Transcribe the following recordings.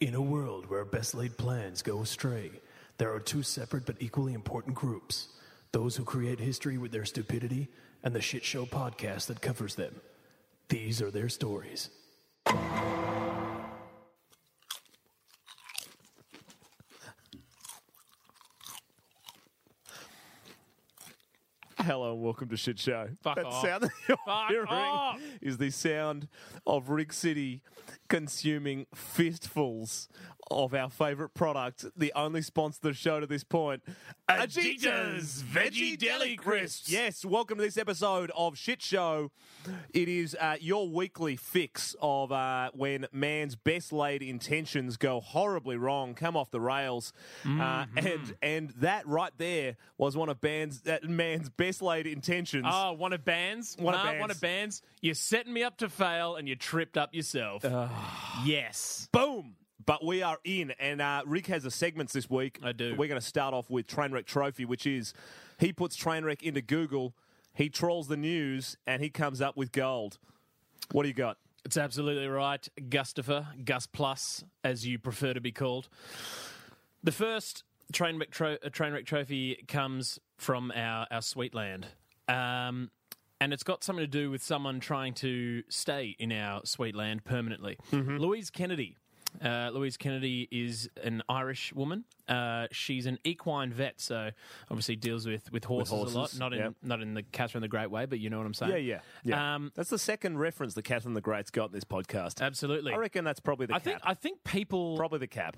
In a world where best laid plans go astray, there are two separate but equally important groups those who create history with their stupidity, and the shit show podcast that covers them. These are their stories. Hello and welcome to Shit Show. Fuck that off. sound that you're Fuck hearing off. is the sound of Rick City consuming fistfuls of our favourite product, the only sponsor of the show to this point, Adidas Veggie Deli Crisps. Yes, welcome to this episode of Shit Show. It is uh, your weekly fix of uh, when man's best laid intentions go horribly wrong, come off the rails, Mm-hmm. uh, and and that right there was one of band's that man's best laid intentions. Oh, one of bands? One of Nah, bands. One of bands. You're setting me up to fail and you tripped up yourself. yes. Boom! But we are in, and uh, Rick has a segments this week. I do. We're going to start off with Trainwreck Trophy, which is he puts Trainwreck into Google, he trolls the news, and he comes up with gold. What do you got? It's absolutely right. Gustifer, Gus Plus, as you prefer to be called. The first Trainwreck, tro- uh, Trainwreck trophy comes from our, our sweet land. Um, and it's got something to do with someone trying to stay in our sweet land permanently. Louise Kennedy. Uh, Louise Kennedy is an Irish woman. Uh, she's an equine vet, so obviously deals with, with horses, a lot. Not in yep. not in the Catherine the Great way, but you know what I'm saying. Yeah, yeah, yeah. Um, that's the second reference that Catherine the Great's got in this podcast. Absolutely. I reckon that's probably the I cap. think I think people probably the cap.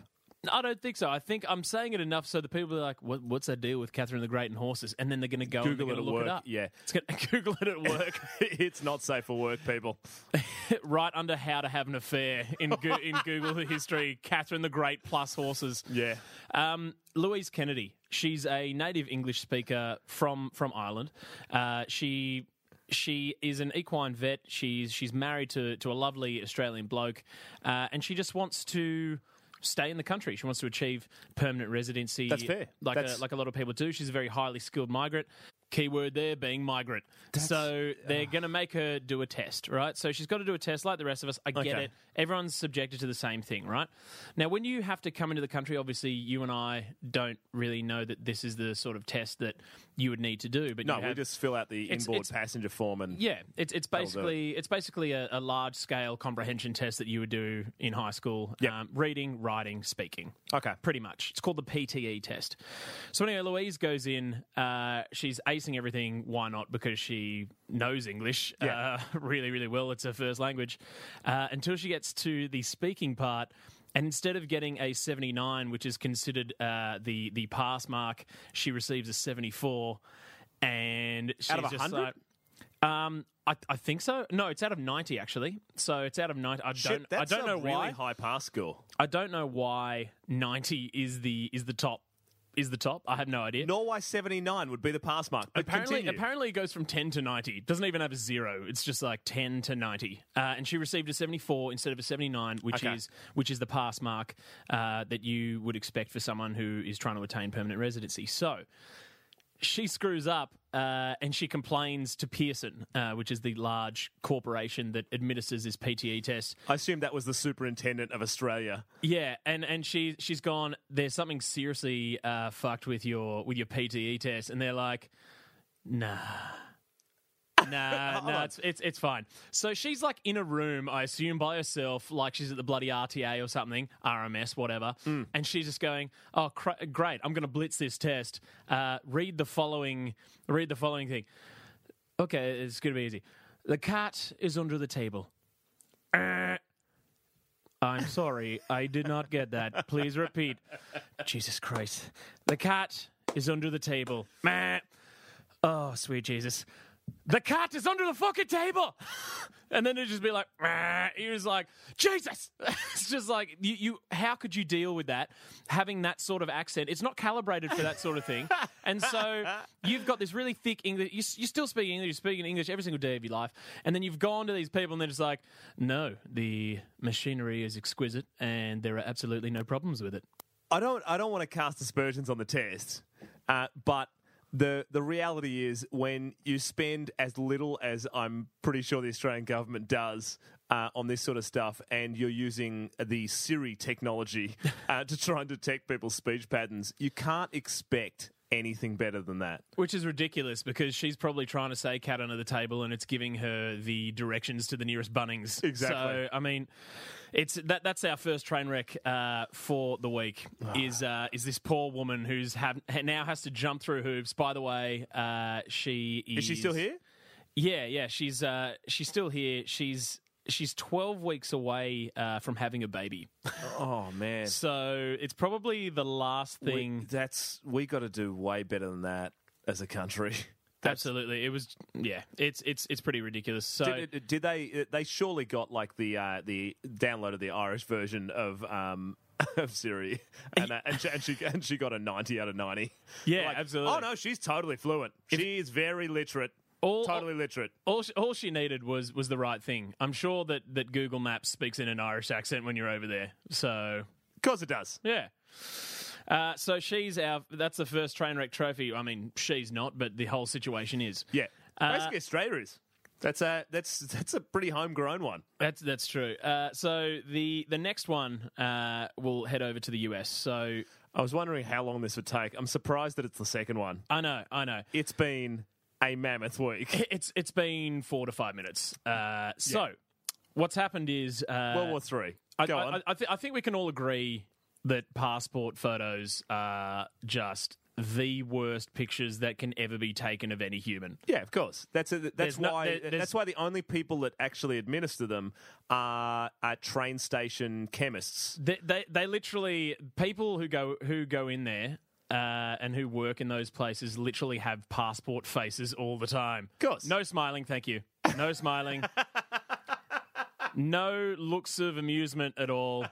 I don't think so. I think I'm saying it enough so the people are like, what, "What's that deal with Catherine the Great and horses?" And then they're going to go Google and it look work. it up. Yeah. it's going to Google it at work, it's not safe for work, people. right under how to have an affair in Go- in Google history. Catherine the Great plus horses. Yeah. Um, Louise Kennedy. She's a native English speaker from from Ireland. Uh, she she is an equine vet. She's she's married to to a lovely Australian bloke, uh, and she just wants to. Stay in the country. She wants to achieve permanent residency. That's fair. Like That's- a, like a lot of people do. She's a very highly skilled migrant. Keyword there being migrant. so they're ah. going to make her do a test, right? So she's got to do a test like the rest of us. I get Okay. it. Everyone's subjected to the same thing, right? Now, when you have to come into the country, obviously you and I don't really know that this is the sort of test that you would need to do. But No, you we just fill out the inboard it's- passenger form and yeah, it's it's it. basically it's basically a, a large scale comprehension test that you would do in high school. Yep. Um, reading, writing, speaking. Okay. pretty much. It's called the PTE test. So anyway, Louise goes in. Uh, she's acing everything. Why not? Because she knows English Yeah. uh, really, really well. It's her first language. Uh, until she gets to the speaking part. And instead of getting a 79, which is considered uh, the the pass mark, she receives a 74. And she's Out of just 100? like, um, I, I think so. No, it's out of 90 actually. So it's out of 90. I don't I that's don't a know really why. high pass score. I don't know why 90 is the is the top is the top. I have no idea. Norway 79 would be the pass mark. But Apparently, continue. apparently it goes from 10 to 90. It doesn't even have a zero. It's just like 10 to 90. Uh, and she received a 74 instead of a 79, which Okay. is which is the pass mark uh, that you would expect for someone who is trying to attain permanent residency. So she screws up uh, and she complains to Pearson, uh, which is the large corporation that administers this PTE test. I assume that was the superintendent of Australia. Yeah, and and she she's gone. There's something seriously uh, fucked with your with your PTE test, and they're like, nah. Nah, nah, it's, it's it's fine. So she's like in a room, I assume by herself, like she's at the bloody RTA or something, RMS, whatever, and she's just going, "Oh, cra- great! I'm going to blitz this test. Uh, read the following, read the following thing. Okay, it's going to be easy. The cat is under the table. Uh, I'm sorry, I did not get that. Please repeat. Jesus Christ. The cat is under the table. Meh. Oh, sweet Jesus. The cat is under the fucking table. And then it'd just be like, he was like, Jesus. it's just like, you, you, how could you deal with that? Having that sort of accent. It's not calibrated for that sort of thing. And so you've got this really thick English. You, you still speak English, you're speaking English every single day of your life. And then you've gone to these people and they're just like, no, the machinery is exquisite and there are absolutely no problems with it. I don't. I don't want to cast aspersions on the test, uh, but the the reality is when you spend as little as I'm pretty sure the Australian government does uh, on this sort of stuff, and you're using the Siri technology uh, to try and detect people's speech patterns, you can't expect anything better than that. Which is ridiculous because she's probably trying to say cat under the table and it's giving her the directions to the nearest Bunnings. Exactly. So, I mean, it's that that's our first train wreck uh, for the week is uh, is this poor woman who's have, now has to jump through hoops. By the way, uh, she is, Is she still here? Yeah, yeah, she's uh, she's still here. She's she's 12 weeks away uh, from having a baby. Oh man, So, it's probably the last we, thing that's we got to do way better than that as a country. Absolutely, it was. Yeah, it's it's it's pretty ridiculous. So Did, did they? They surely got like the uh, the downloaded the Irish version of um, of Siri, and, uh, and, she, and she and she got a ninety out of ninety. yeah, Like, absolutely. Oh no, she's totally fluent. She is very literate. All- totally literate. All she, all she needed was was the right thing. I'm sure that that Google Maps speaks in an Irish accent when you're over there. So Of course it does. yeah. Uh, so she's our. That's the first train wreck trophy. I mean, she's not, but the whole situation is. Yeah, Uh, basically Australia is. That's a that's that's a pretty homegrown one. That's that's true. Uh, so the the next one uh, will head over to the US. So I was wondering how long this would take. I'm surprised that it's the second one. I know, I know. It's been a mammoth week. It's it's been four to five minutes. Uh, so what's happened is uh, World War Three. I, Go I, on. I, th- I think we can all agree that passport photos are just the worst pictures that can ever be taken of any human. Yeah, of course. That's a, that's There's no- why there- that's why the only people that actually administer them are at train station chemists. They, they, they literally people who go who go in there. Uh, and who work in those places literally have passport faces all the time. Of course. No smiling, thank you. No smiling. no looks of amusement at all.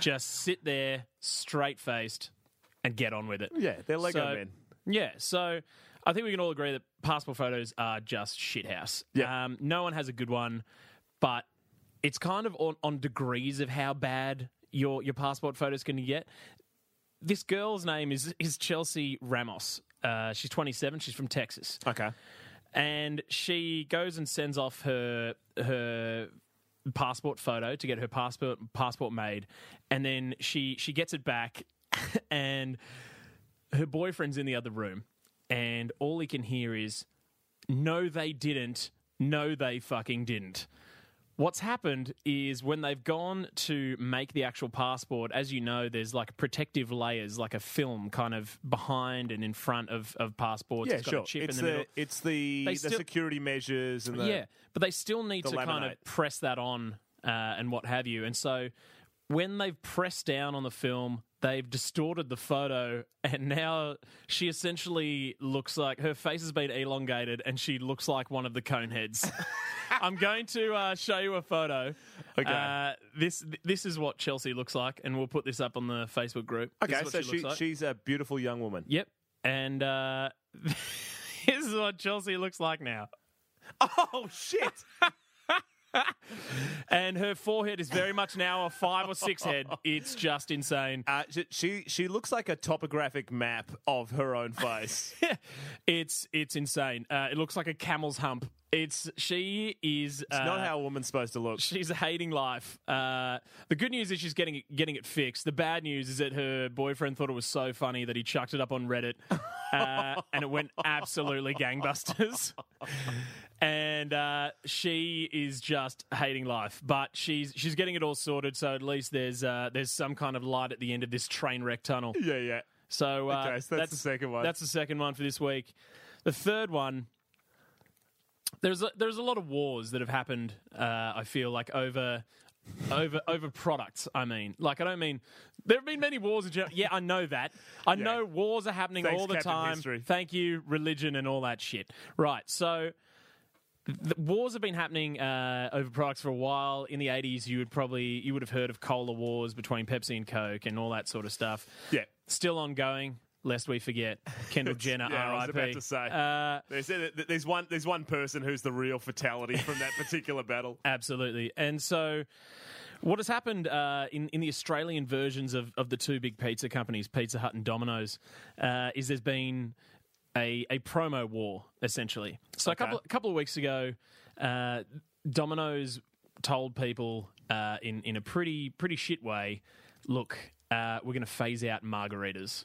Just sit there, straight faced, and get on with it. Yeah, they're Lego So- men. Yeah, so I think we can all agree that passport photos are just shithouse. Yeah. Um, no one has a good one, but it's kind of on, on degrees of how bad your your passport photos can get. This girl's name is is Chelsea Ramos. Uh, she's 27. She's from Texas, Okay. and she goes and sends off her her passport photo to get her passport passport made, and then she she gets it back, and her boyfriend's in the other room, and all he can hear is, "No, they didn't. No, they fucking didn't." What's happened is when they've gone to make the actual passport, as you know, there's like protective layers, like a film kind of behind and in front of, of passports. Yeah, it's got sure. a chip It's in the, the middle. it's the the still- security measures and the Yeah, but they still need the to kind of press that on uh, and what have you. And so when they've pressed down on the film, they've distorted the photo, and now she essentially looks like her face has been elongated, and she looks like one of the Coneheads. I'm going to uh, show you a photo. Okay. Uh, this this is what Chelsea looks like, and we'll put this up on the Facebook group. Okay, so she she, like. she's a beautiful young woman. Yep, and uh, this is what Chelsea looks like now. Oh shit! and her forehead is very much now a five or six head. It's just insane. Uh, she, she she looks like a topographic map of her own face. It's it's insane. Uh, it looks like a camel's hump. It's she is. It's uh, not how a woman's supposed to look. She's hating life. Uh, the good news is she's getting it, getting it fixed. The bad news is that her boyfriend thought it was so funny that he chucked it up on Reddit, uh, and it went absolutely gangbusters. and uh, she is just hating life, but she's she's getting it all sorted. So at least there's uh, there's some kind of light at the end of this train wreck tunnel. Yeah, yeah. So, uh, Okay, so that's the second one. That's the second one for this week. The third one. There's a, there's a lot of wars that have happened. Uh, I feel like over over over products. I mean, like I don't mean there have been many wars. In general. Yeah, I know that. I know wars are happening Thanks, all the Captain time. History. Thank you, religion and all that shit. Right. So the wars have been happening uh, over products for a while. In the eighties, you would probably you would have heard of cola wars between Pepsi and Coke and all that sort of stuff. Yeah. Still ongoing. Lest we forget Kendall Jenner, yeah, I was R.I.P. about to say. Uh, There's, there's one there's one person who's the real fatality from that particular battle. Absolutely. And so what has happened uh, in, in the Australian versions of, of the two big pizza companies, Pizza Hut and Domino's, uh, is there's been a a promo war essentially. So a couple a couple of weeks ago, uh, Domino's told people uh, in in a pretty pretty shit way, look, uh, we're going to phase out margaritas.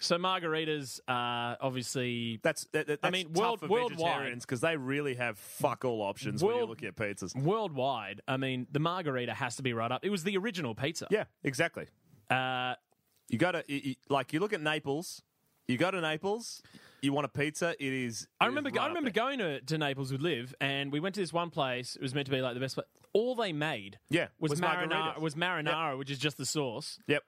So margaritas are obviously That's, that, that- I that's mean, tough world- for worldwide- vegetarians because they really have fuck all options when you're looking at pizzas. worldwide. I mean, the margarita has to be right up. It was the original pizza. Yeah, exactly. Uh, You go to like you look at Naples. You go to Naples. You want a pizza? It is. I it is remember. right I up remember there. going to, to Naples with Liv, and we went to this one place. It was meant to be like the best place. All they made, Yeah, was, was marinara. margaritas. Was marinara, which is just the sauce, Yep.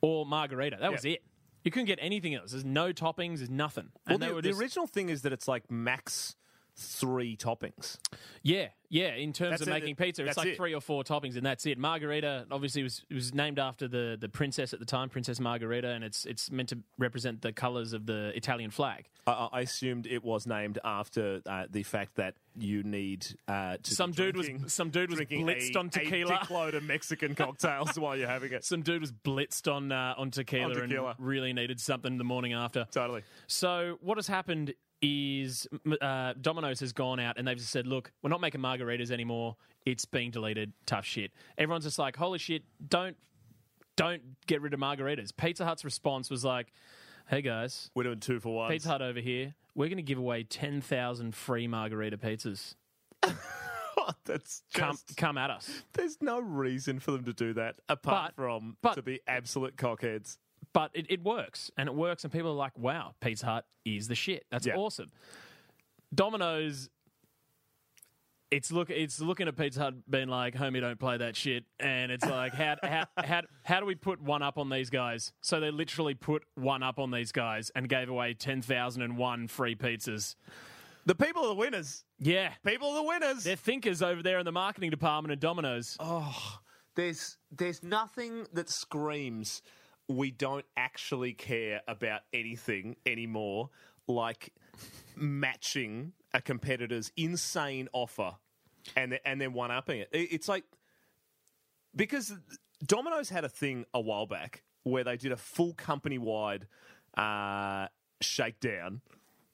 or margarita. That was it. You couldn't get anything else. There's no toppings. There's nothing. Well, And they the, were the just- original thing is that it's like max three toppings. Yeah, yeah. In terms That's of it. making pizza, it's like it. three or four toppings, and that's it. Margarita obviously was was named after the the princess at the time, Princess Margarita, and it's it's meant to represent the colours of the Italian flag. I, I assumed it was named after uh, the fact that you need uh, to Some dude was some dude was blitzed a, on tequila. a dickload of Mexican cocktails while you're having it. some dude was blitzed on uh, on tequila, On tequila. and really needed something the morning after. Totally. So what has happened is uh, Domino's has gone out and they've just said, "Look, we're not making margaritas anymore. It's being deleted. Tough shit." Everyone's just like, "Holy shit! Don't don't get rid of margaritas." Pizza Hut's response was like, "Hey guys, We're doing two for one. Pizza Hut over here. We're going to give away ten thousand free margarita pizzas. That's Come just, come at us." There's no reason for them to do that apart But- from but- to be absolute cockheads. But it, it works and it works and people are like wow pizza hut is the shit. That's Yeah. awesome. Domino's it's look it's looking at pizza hut being like homie don't play that shit. And it's like how, how, how, how do we put one up on these guys? So they literally put one up on these guys and gave away 10001 free pizzas. The people are the winners. yeah. People are the winners. they're thinkers over there in the marketing department at domino's. Oh, there's there's nothing that screams we don't actually care about anything anymore like matching a competitor's insane offer and then, and then one upping it. It- It's like because Domino's had a thing a while back where they did a full company wide uh, shakedown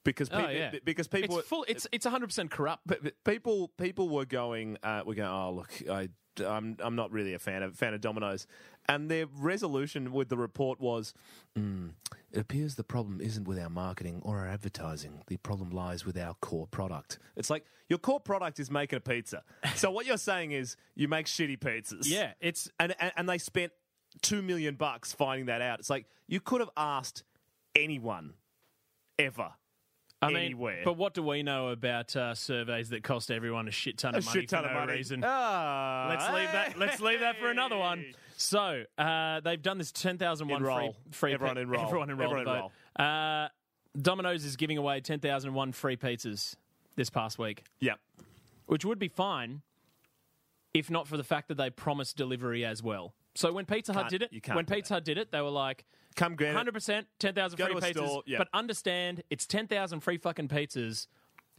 because oh people, yeah. because people it's full it's it's 100% corrupt. But people people were going uh, were going oh look I I'm I'm not really a fan of fan of Domino's and their resolution with the report was "Mm, it appears the problem isn't with our marketing or our advertising the problem lies with our core product it's like your core product is making a pizza so what you're saying is you make shitty pizzas yeah it's and and, and they spent 2 million bucks finding that out it's like you could have asked anyone ever I mean, anywhere. but what do we know about uh, surveys that cost everyone a shit ton a of money shit ton for of no money reason? Ah, Let's leave that. Let's leave that for another one. So uh, they've done this ten thousand one free, Enroll. free Everyone enroll. Everyone enroll. Everyone vote. Uh, Domino's is giving away ten thousand one free pizzas this past week, Yep. which would be fine if not for the fact that they promised delivery as well. So when Pizza Hut did it, when Pizza Hut did it, they were like, Come get it. hundred percent, ten thousand free pizzas. store, yeah. But understand, it's ten thousand free fucking pizzas.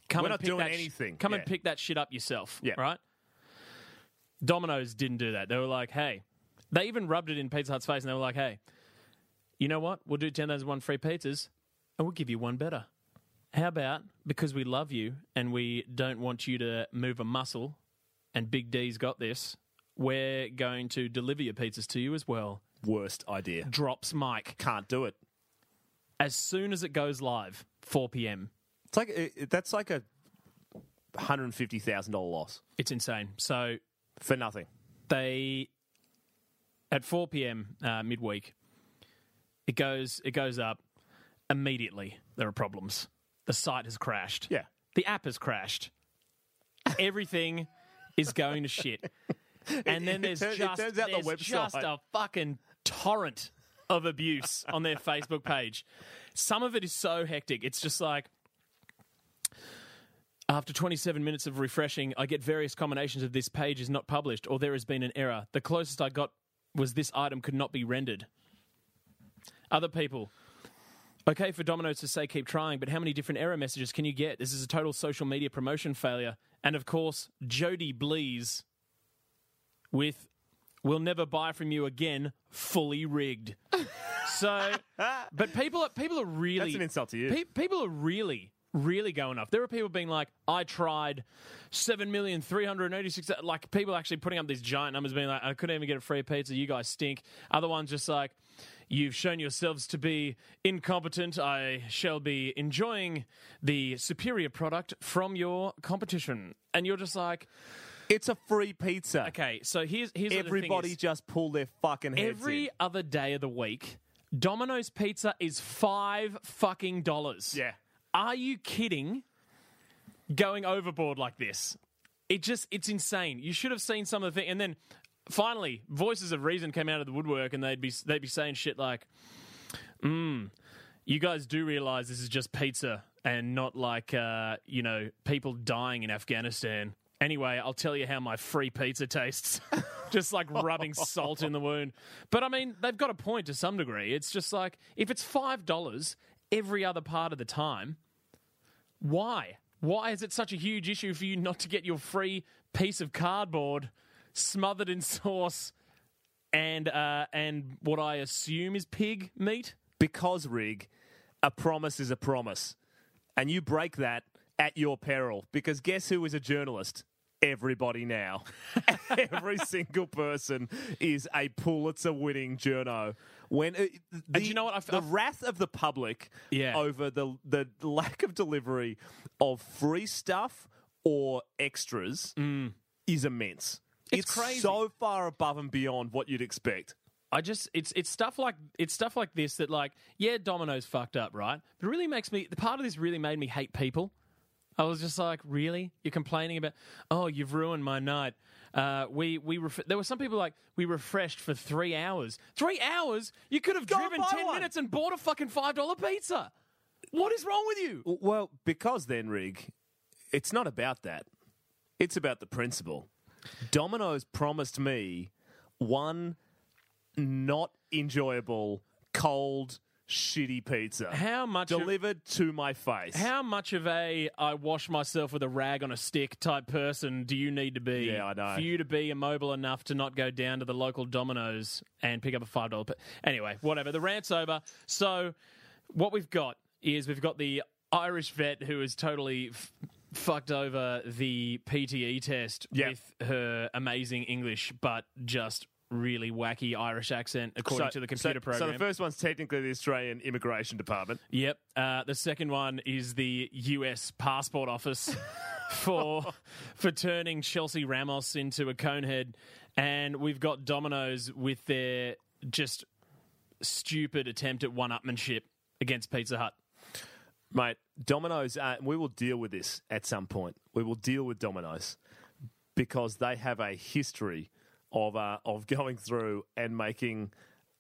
Come We're and not pick doing that sh- anything, come and pick that shit up yourself. Yeah. Right. Domino's didn't do that. They were like, hey, they even rubbed it in Pizza Hut's face, and they were like, hey, you know what? We'll do ten thousand one free pizzas, and we'll give you one better. How about because we love you and we don't want you to move a muscle, and Big D's got this. We're going to deliver your pizzas to you as well. Worst idea. Drops Mike Can't do it. as soon as it goes live, 4 p.m. It's like it, that's like a hundred fifty thousand dollar loss It's insane. So for nothing. they at 4 p.m. Uh, midweek, it goes it goes up immediately. There are problems. The site has crashed. Yeah. The app has crashed. Everything is going to shit. And then there's turn- it just turns out the there's just a fucking torrent of abuse on their Facebook page. Some of it is so hectic. It's just like after 27 minutes of refreshing, I get various combinations of this page is not published or there has been an error. The closest I got was this item could not be rendered. Other people. Okay for Domino's to say keep trying, but how many different error messages can you get? This is a total social media promotion failure. And of course, Jody Blees with We'll never buy from you again, fully rigged. So, but people are people are really That's an insult to you. Pe- people are really really going off. There are people being like, I tried seven million three hundred eighty six. Like people actually putting up these giant numbers, being like, I couldn't even get a free pizza. You guys stink. Other ones just like. You've shown yourselves to be incompetent. I shall be enjoying the superior product from your competition. And you're just like, It's a free pizza. okay, so here's here's what the thing Everybody just pull their fucking heads Every in. other day of the week, Domino's Pizza is five fucking dollars. Yeah. Are you kidding? Going overboard like this. It just, it's insane. You should have seen some of the thing. And then finally, Voices of Reason came out of the woodwork and they'd be, they'd be saying shit like, mm, you guys do realize this is just pizza and not like, uh, you know, people dying in Afghanistan. Anyway, I'll tell you how my free pizza tastes. just like rubbing salt in the wound. But I mean, they've got a point to some degree. It's just like, if it's $5 every other part of the time, why? Why is it such a huge issue for you not to get your free piece of cardboard smothered in sauce and uh, and what I assume is pig meat? Because, Rig, a promise is a promise. And you break that at your peril. Because guess who is a journalist? Everybody now. Every single person is a Pulitzer winning journo. When uh, the, you know what? I've- the I've- wrath of the public Yeah. over the the lack of delivery of free stuff or extras is immense. Mm. It's crazy. so far above and beyond what you'd expect. I just it's it's stuff like it's stuff like this that like yeah Domino's fucked up right, but it really makes me the part of this really made me hate people. I was just like, really? You're complaining about? Oh, you've ruined my night. Uh, we we ref- there were some people like we refreshed for three hours. Three hours? You could have Go and driven buy ten one. minutes and bought a fucking five dollar pizza. What is wrong with you? Well, because then, Rig, it's not about that. It's about the principle. Domino's promised me one not enjoyable, cold, shitty pizza How much of- delivered to my face. How much of a I wash myself with a rag on a stick type person do you need to be Yeah, I know. for you to be immobile enough to not go down to the local Domino's and pick up a five dollar? Anyway, whatever. The rant's over. So what we've got is we've got the Irish vet who is totally. F- Fucked over the PTE test Yeah. with her amazing English, but just really wacky Irish accent, according to the computer so, program. So the first one's technically the Australian Immigration Department. Yep. Uh, the second one is the US passport office for for turning Chelsea Ramos into a conehead, and we've got Domino's with their just stupid attempt at one-upmanship against Pizza Hut. Mate, Domino's, uh, we will deal with this at some point. We will deal with Domino's because they have a history of uh, of going through and making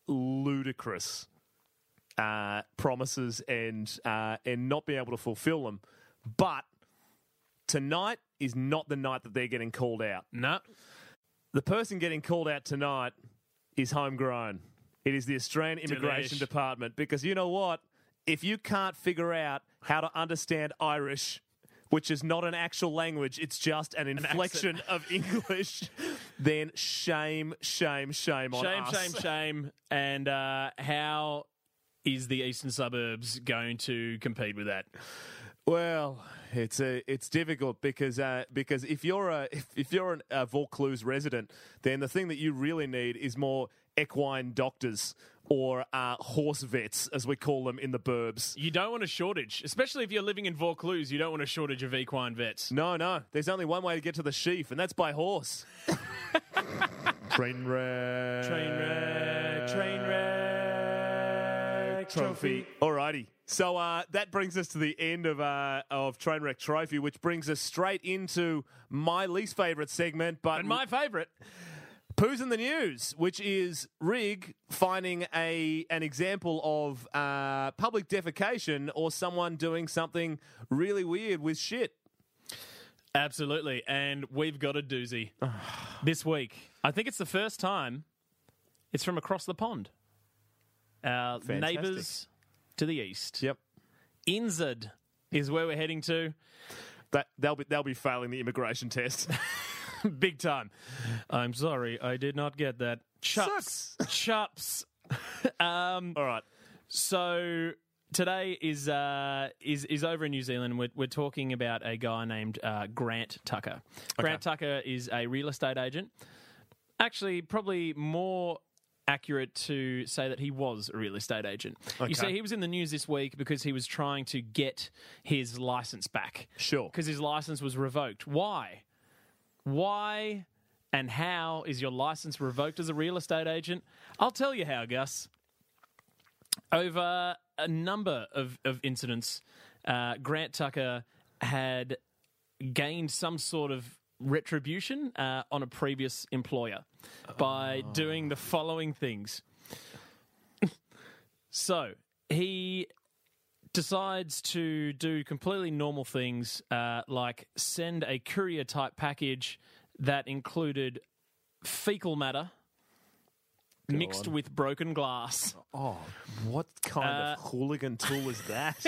ludicrous uh, promises and uh, and not being able to fulfill them. But tonight is not the night that they're getting called out. No, The person getting called out tonight is homegrown. It is the Australian Immigration Delish. Department because you know what? If you can't figure out how to understand Irish, which is not an actual language, it's just an inflection of English, then shame, shame, shame on us. shame, shame, shame. And uh, how is the eastern suburbs going to compete with that? Well, it's a it's difficult because uh, because if you're a if, if you're an, a Vaucluse resident, then the thing that you really need is more equine doctors or uh, horse vets, as we call them in the burbs. You don't want a shortage, especially if you're living in Vaucluse. You don't want a shortage of equine vets. No, no, there's only one way to get to the sheaf, and that's by horse. train wreck, Train wreck, train wreck, trophy. Alrighty. So uh, that brings us to the end of uh, of Trainwreck Trophy, which brings us straight into my least favourite segment, but And my favourite. Poos in the news, which is Rig finding a an example of uh, public defecation or someone doing something really weird with shit. Absolutely. And we've got a doozy this week. I think it's the first time it's from across the pond. Our Fantastic. neighbours to the east. Yep. Inzard is where we're heading to. That they'll be they'll be failing the immigration test. Big time. I'm sorry, I did not get that. Chups. Chups. Um, All right. so today is uh, is is over in New Zealand. We're, we're talking about a guy named uh, Grant Tucker. Grant Tucker is a real estate agent. Actually, probably more accurate to say that he was a real estate agent. You see, he was in the news this week because he was trying to get his license back. Sure. Because his license was revoked. Why? Why and how is your license revoked as a real estate agent? I'll tell you how, Gus. Over a number of, of incidents, uh, Grant Tucker had gained some sort of retribution uh, on a previous employer by doing the following things. so he decides to do completely normal things uh, like send a courier type package that included fecal matter mixed with broken glass. Oh, what kind Uh, of hooligan tool is that?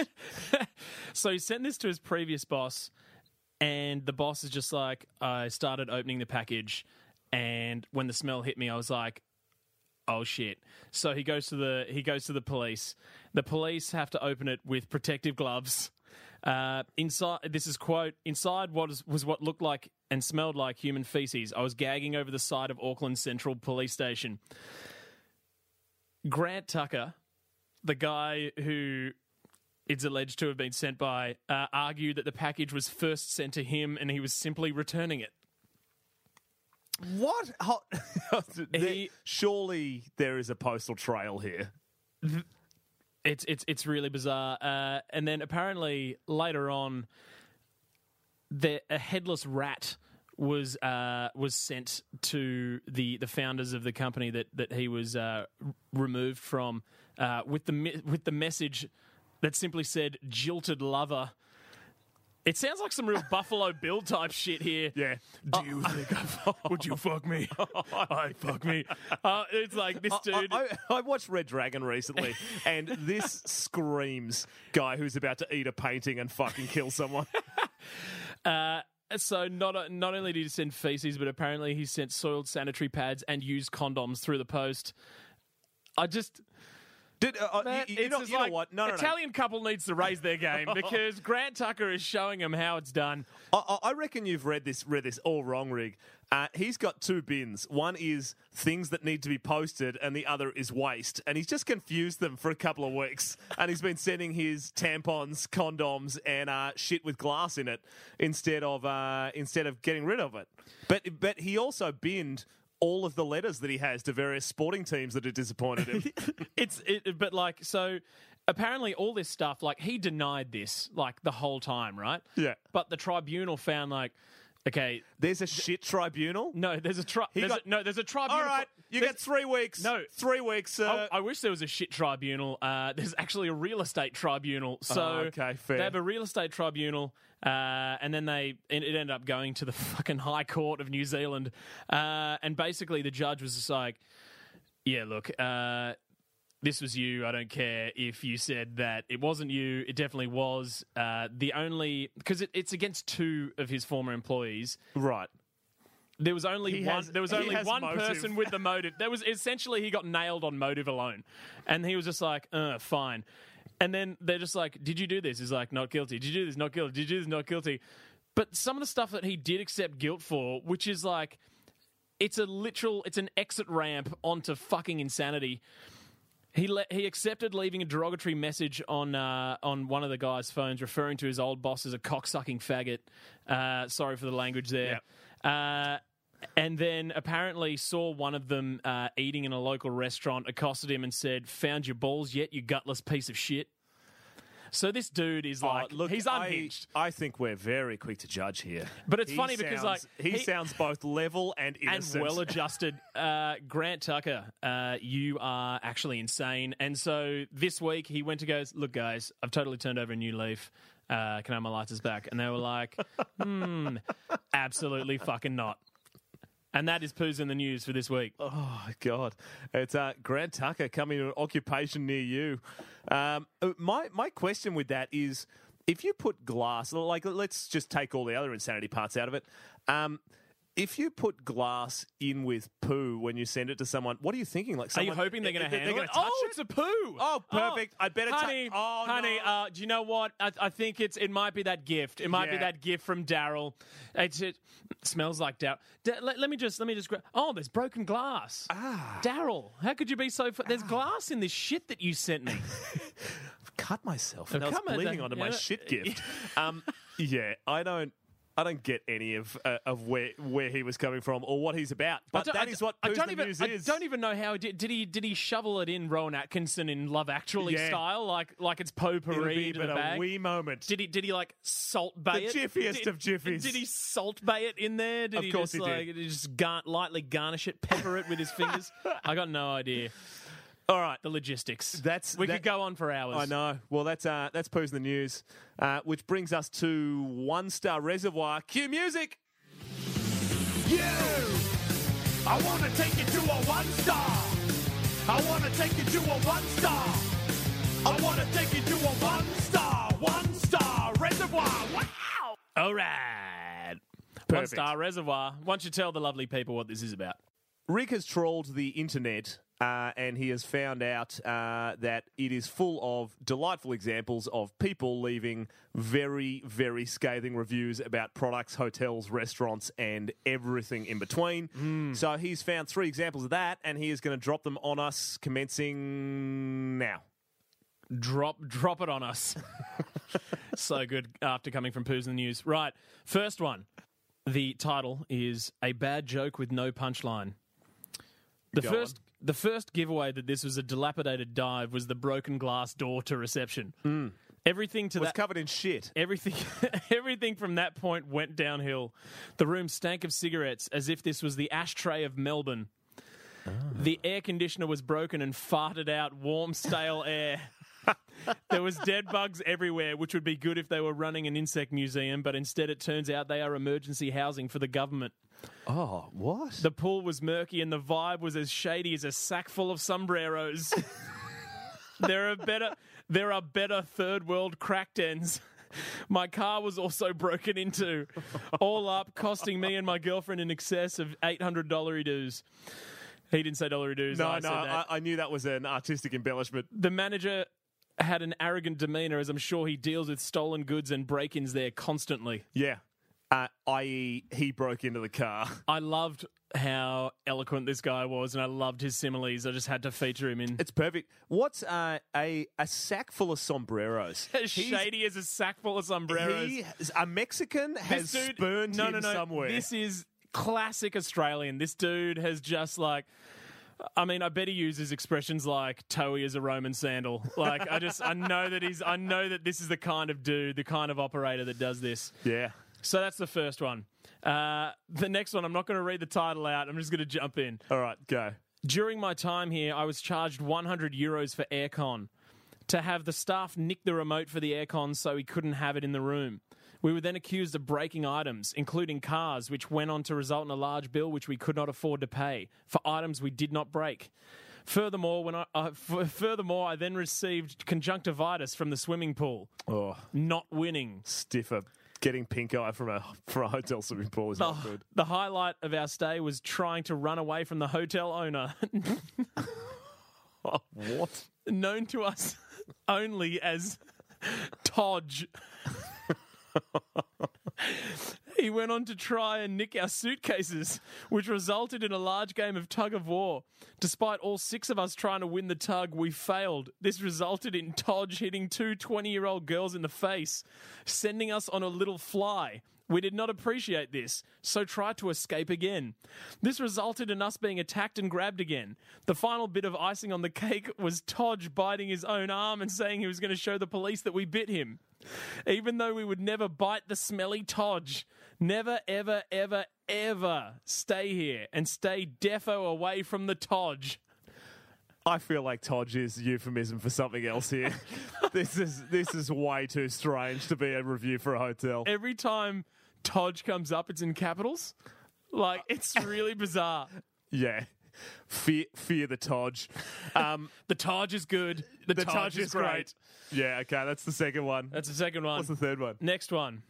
So he sent this to his previous boss, and the boss is just like, I started opening the package, and when the smell hit me, I was like, oh shit. So he goes to the he goes to the police. The police have to open it with protective gloves. Uh, inside, this is quote inside what was what looked like and smelled like human feces. I was gagging over the side of Auckland Central Police Station. Grant Tucker, the guy who it's alleged to have been sent by, uh, argued that the package was first sent to him and he was simply returning it. What? Ho- There- He- surely there is a postal trail here. It's it's it's really bizarre. Uh, and then apparently later on, the a headless rat was uh, was sent to the, the founders of the company that that he was uh, removed from uh, with the with the message that simply said "jilted lover." It sounds like some real Buffalo Bill type shit here. Yeah. Do you think I would you fuck me? I fuck me. Uh, it's like this dude. I, I, I watched Red Dragon recently, and this screams guy who's about to eat a painting and fucking kill someone. Uh, so not not only did he send feces, but apparently he sent soiled sanitary pads and used condoms through the post. I just Did, uh, uh, man, you, you it's know, you know like what? No, no, no. Italian couple needs to raise their game because Grant Tucker is showing them how it's done. I, I- I reckon you've read this read this all wrong, Rig. Uh, he's got two bins. One is things that need to be posted, and the other is waste. And he's just confused them for a couple of weeks. And he's been sending his tampons, condoms, and uh, shit with glass in it instead of uh, instead of getting rid of it. But but he also binned all of the letters that he has to various sporting teams that have disappointed him. It's it, but like so. Apparently, all this stuff, like he denied this, like the whole time, right? Yeah. But the tribunal found, like, okay, There's a shit tribunal. no, there's a tri- there's got- a, no, there's a tribunal. All right, you There's- get three weeks. No. three weeks. Uh, I, I wish there was a shit tribunal. Uh, there's actually a real estate tribunal. So Oh, okay, fair. they have a real estate tribunal, uh, and then they it ended up going to the fucking High Court of New Zealand, uh, and basically the judge was just like, "Yeah, look." Uh, this was you. I don't care if you said that it wasn't you. It definitely was. Uh, the only because it, it's against two of his former employees. right. There was only He one. has- there was only one motive. person with the motive. There was essentially he got nailed on motive alone, and he was just like, uh, "Fine." And then they're just like, "Did you do this?" He's like, "Not guilty." Did you do this? Not guilty. Did you do this? Not guilty. But some of the stuff that he did accept guilt for, which is like, it's a literal, it's an exit ramp onto fucking insanity. He le- he accepted leaving a derogatory message on uh, on one of the guy's phones, referring to his old boss as a cocksucking faggot. Uh, sorry for the language there. Uh, and then apparently saw one of them uh, eating in a local restaurant, accosted him and said, "Found your balls yet, you gutless piece of shit." So this dude is like, Oh, look, he's I- unhinged. I, think we're very quick to judge here. But it's He funny because, like, he, he- sounds both level and and well adjusted. Uh, Grant Tucker, uh, you are actually insane. And so this week he went to go, look, guys, I've totally turned over a new leaf. Uh, can I have my license back? And they were like, hmm, absolutely fucking not. And that is Poos in the News for this week. Oh God, it's uh, Grant Tucker coming to an occupation near you. Um, uh, my my question with that is, if you put glass, like let's just take all the other insanity parts out of it. Um, if you put glass in with poo when you send it to someone, what are you thinking? Like, Are you hoping they're going to handle gonna it? oh, it? it's a poo. Oh, perfect. I'd better touch- honey, Oh, honey. no. Uh, do you know what? I, I think it's it might be that gift. It might be that gift from Daryl. It's, it smells like Daryl. Da- let, let me just let me just. Gra- oh, there's broken glass. Ah, Daryl, how could you be so? F- there's glass in this shit that you sent me. I've cut myself. Oh, And I was bleeding onto Yeah, my shit gift. um, yeah, I don't. I don't get any of uh, of where where he was coming from or what he's about. But that I is what I don't the even. News I is. don't even know how he did. Did he? Did he shovel it in Rowan Atkinson in Love Actually Yeah. style, like like it's potpourri in a bag? wee moment. Did he? Did he like Salt Bae The it? jiffiest Did- of jiffies. Did he Salt Bae it in there? Did Of he course just he did. like did he just gar- lightly garnish it, pepper it with his fingers? I got no idea. All right. The logistics. That's- we that- could go on for hours. I know. Well, that's uh, that's Poos in the news, uh, which brings us to One Star Reservoir. Cue music. You! I want to take you to a one star. I want to take you to a one star. I want to take you to a one star, one star reservoir. Wow! All right. One star reservoir. Why don't you tell the lovely people what this is about? Rick has trawled the internet uh, and he has found out uh, that it is full of delightful examples of people leaving very, very scathing reviews about products, hotels, restaurants, and everything in between. So he's found three examples of that and he is going to drop them on us commencing now. Drop drop it on us. so good after coming from Poos in the News. Right. First one. The title is A Bad Joke with No Punchline. The Go first the first giveaway that this was a dilapidated dive was the broken glass door to reception. Hmm. Everything to Was that covered in shit. Everything, everything from that point went downhill. The room stank of cigarettes as if this was the ashtray of Melbourne. Ah. The air conditioner was broken and farted out warm, stale air. there was dead bugs everywhere, which would be good if they were running an insect museum, but instead it turns out they are emergency housing for the government. Oh, what? The pool was murky and the vibe was as shady as a sack full of sombreros. there are better there are better third world crack dens. My car was also broken into, all up, costing me and my girlfriend in excess of eight hundred dollar dues. He didn't say dollary dues. no, I no. I, I knew that was an artistic embellishment. the manager had an arrogant demeanor, as I'm sure he deals with stolen goods and break-ins there constantly. Yeah. Uh, i.e., he broke into the car. I loved how eloquent this guy was, and I loved his similes. I just had to feature him in. It's perfect. What's uh, a a sack full of sombreros? as shady as a sack full of sombreros. He, a Mexican has dude- spurned no, him no, no. somewhere. This is classic Australian. This dude has just like. I mean, I bet he uses expressions like "toey is a Roman sandal." Like, I just, I know that he's, I know that this is the kind of dude, the kind of operator that does this. yeah. So that's the first one. Uh, the next one, I'm not going to read the title out. I'm just going to jump in. All right, go. During my time here, I was charged 100 euros for aircon. To have the staff nick the remote for the aircon so he couldn't have it in the room. We were then accused of breaking items, including cars, which went on to result in a large bill which we could not afford to pay for items we did not break. Furthermore, when I, uh, f- furthermore, I then received conjunctivitis from the swimming pool. Oh, Not winning. stiffer. Getting pink eye from a from a hotel swimming pool is not good. the highlight of our stay was trying to run away from the hotel owner, Oh, what? known to us only as Todge. he went on to try and nick our suitcases, which resulted in a large game of tug of war. Despite all six of us trying to win the tug, we failed. This resulted in Todge hitting two 20 year old girls in the face, sending us on a little fly. We did not appreciate this, so tried to escape again. This resulted in us being attacked and grabbed again. The final bit of icing on the cake was Todge biting his own arm and saying he was going to show the police that we bit him. Even though we would never bite the smelly Todge. Never, ever, ever, ever stay here and stay defo away from the Todge. I feel like Todge is euphemism for something else here. this is this is way too strange to be a review for a hotel. Every time Todge comes up, it's in capitals. Like, it's really bizarre. Yeah. Fear, fear the Todge. Um, The Todge is good. The, the Todge, Todge is great. Yeah, okay, that's the second one. That's the second one. What's the third one? Next one.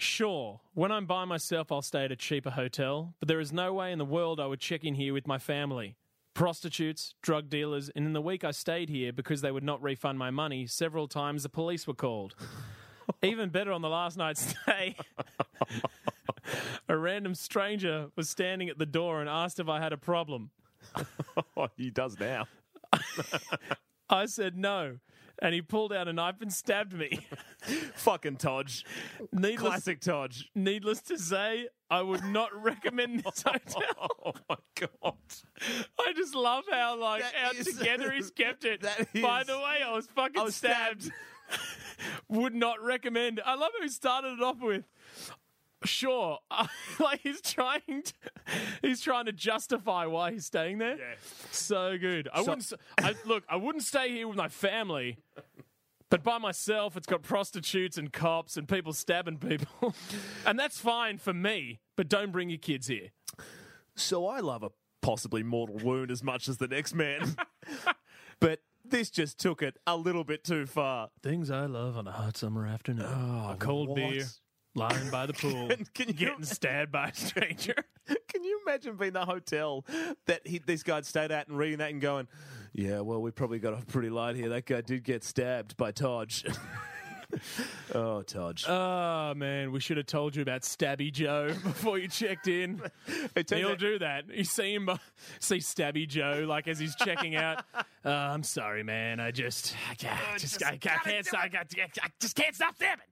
Sure, when I'm by myself, I'll stay at a cheaper hotel, but there is no way in the world I would check in here with my family. Prostitutes, drug dealers, and in the week I stayed here because they would not refund my money, several times the police were called. Even better on the last night's stay, a random stranger was standing at the door and asked if I had a problem. Oh, he does now. I said no, and he pulled out a knife and stabbed me. Fucking Todge. Needless, Classic Todge. needless to say, I would not recommend this oh hotel. Oh my god. I just love how like That how is- together he's kept it. that By is- the way, I was fucking was stabbed. stabbed. Would not recommend. I love how he started it off with. Sure, like he's trying to, he's trying to justify why he's staying there. Yeah. So good. I So- wouldn't. s- I, look, I wouldn't stay here with my family, but by myself, it's got prostitutes and cops and people stabbing people, and that's fine for me. But don't bring your kids here. So I love a possibly mortal wound as much as the next man. but this just took it a little bit too far. Things I love on a hot summer afternoon: oh, a cold what? beer, lying by the pool, Can you- getting stabbed by a stranger. Can you imagine being the hotel that he, this guy stayed at and reading that and going, yeah, well, we probably got off pretty light here. That guy did get stabbed by Todge. oh, Todge. Oh man, we should have told you about Stabby Joe before you checked in. He'll out- do that. You see him, uh, see Stabby Joe like as he's checking out. Uh, I'm sorry, man. I just, I can't, just, I, I can't, I, can't- I just can't stop stabbing.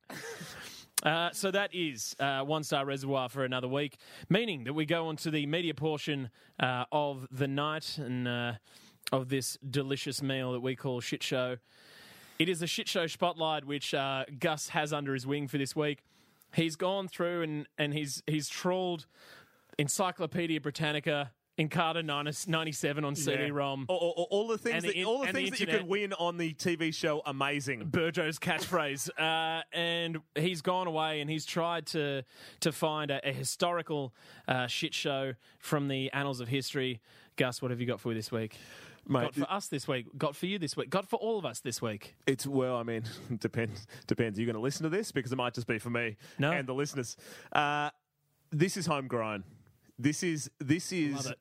Uh, so that is uh, one star reservoir for another week, meaning that we go on to the media portion uh, of the night and uh, of this delicious meal that we call shit show. It is a shit show spotlight which uh, Gus has under his wing for this week. He's gone through and, and he's he's trawled Encyclopedia Britannica, Encarta 90 97 on CD-ROM, All, all- all the things, And that, all the and the things that you could win on the TV show Amazing. Burjo's catchphrase, uh, and he's gone away and he's tried to to find a, a historical uh, shit show from the annals of history. Gus, what have you got for this week? Mate, got for us this week. Got for you this week. Got for all of us this week. It's well, I mean, depends. Depends. Are you going to listen to this because it might just be for me No. and the listeners. Uh, this is homegrown. This is this is.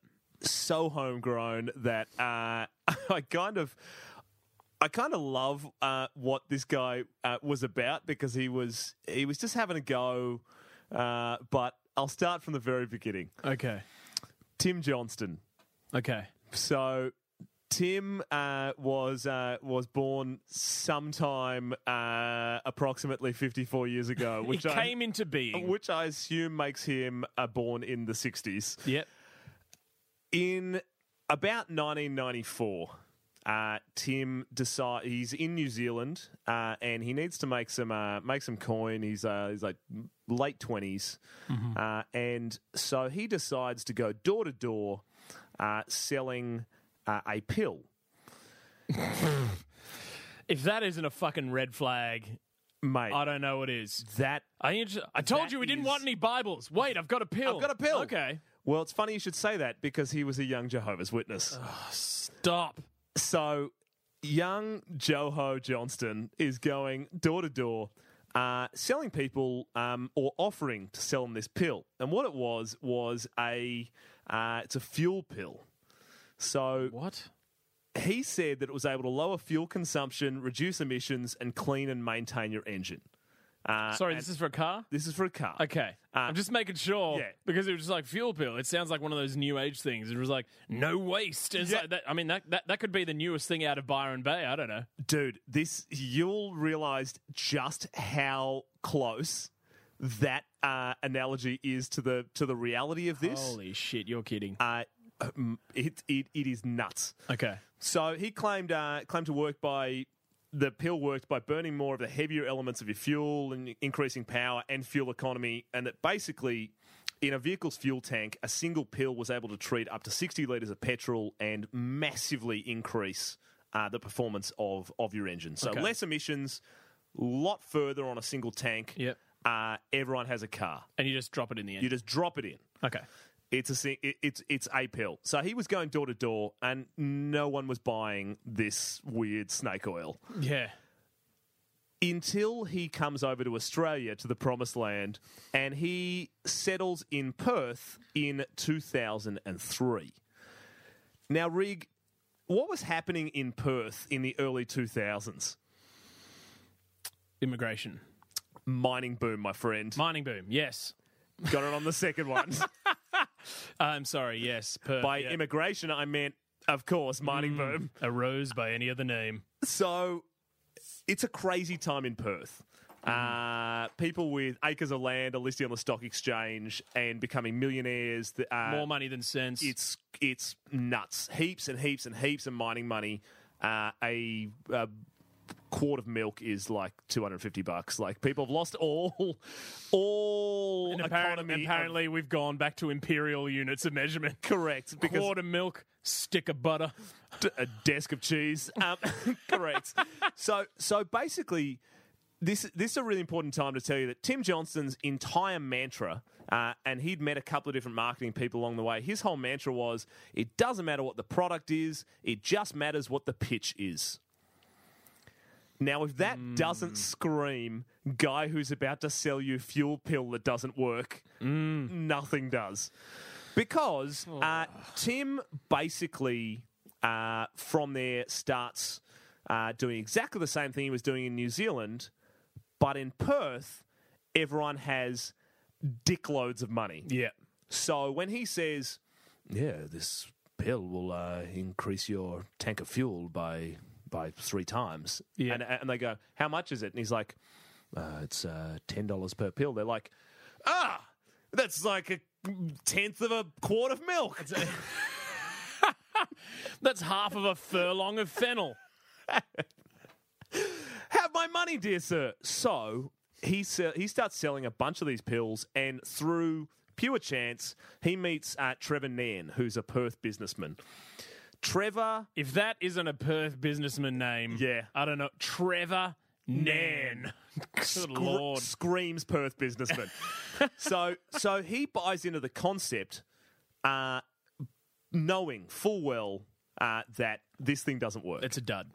So homegrown that uh, I kind of. I kind of love uh, what this guy uh, was about because he was he was just having a go. Uh, but I'll start from the very beginning. Okay. Tim Johnston. Okay. So Tim uh, was uh, was born sometime uh, approximately 54 years ago, which I, came into being. which I assume makes him uh, born in the 60s. Yep. In about 1994, uh, Tim decide he's in New Zealand uh, and he needs to make some uh, make some coin. He's uh, he's like late 20s, uh, and so he decides to go door to door uh, selling uh, a pill. If that isn't a fucking red flag, Mate, I don't know what is. that I, inter- I told That you we didn't is- want any Bibles. Wait, I've got a pill. I've got a pill. Okay. Well, it's funny you should say that because he was a young Jehovah's Witness. Stop. So, young Joho Johnston is going door to door, uh, selling people um, or offering to sell them this pill. And what it was was a uh, it's a fuel pill. So What? he said that it was able to lower fuel consumption, reduce emissions, and clean and maintain your engine. Uh, Sorry, this is for a car? this is for a car. Okay. I'm just making sure yeah. because it was just like fuel pill. It sounds like one of those new age things. It was like no waste. It's Yeah. like that, I mean, that, that that could be the newest thing out of Byron Bay. I don't know. dude, this you'll realize just how close that uh, analogy is to the to the reality of this. Holy shit, you're kidding. Uh, um, it, it it is nuts. Okay. So he claimed uh, claimed to work by the pill worked by burning more of the heavier elements of your fuel and increasing power and fuel economy, and that basically. In a vehicle's fuel tank, a single pill was able to treat up to 60 litres of petrol and massively increase uh, the performance of, of your engine. So Okay. less emissions, a lot further on a single tank. Yep. Uh, everyone has a car. And you just drop it in the end. You just drop it in. okay. It's a it, it's it's a pill. So he was going door to door, and no one was buying this weird snake oil. Yeah. until he comes over to Australia to the promised land and he settles in Perth in 2003. Now, Rig, what was happening in Perth in the early 2000s? Immigration. Mining boom, my friend. Mining boom. Yes. Got it on the second one. I'm sorry. Yes. Perth, By yeah. immigration, I meant, of course, mining boom. a rose by any other name. So it's a crazy time in Perth. Uh, people with acres of land are listing on the stock exchange and becoming millionaires. Uh, More money than sense. it's it's nuts. Heaps and heaps and heaps of mining money. Uh, a, a quart of milk is like two hundred fifty bucks. Like people have lost all all and economy. apparently, of- apparently we've gone back to imperial units of measurement. correct because Quart of milk, stick of butter. d- a desk of cheese. Um, correct. So so basically, this this is a really important time to tell you that Tim Johnson's entire mantra, uh, and he'd met a couple of different marketing people along the way. His whole mantra was: it doesn't matter what the product is, it just matters what the pitch is. Now, if that doesn't scream guy who's about to sell you fuel pill that doesn't work, nothing does. Because uh, Tim basically, uh, from there, starts uh, doing exactly the same thing he was doing in New Zealand, but in Perth, everyone has dickloads of money. Yeah. So when he says, "Yeah, this pill will uh, increase your tank of fuel by by three times," Yeah. and, and they go, "How much is it?" And he's like, uh, "It's uh, ten dollars per pill." They're like, "Ah, that's like a tenth of a quart of milk." That's half of a furlong of fennel. Have my money, dear sir. So he se- he starts selling a bunch of these pills, and through pure chance, he meets uh, Trevor Nairn, who's a Perth businessman. Trevor If that isn't a Perth businessman name, Yeah. I don't know. Trevor Nan. Good lord. screams Perth businessman. so so he buys into the concept, uh, knowing full well uh, that this thing doesn't work. It's a dud.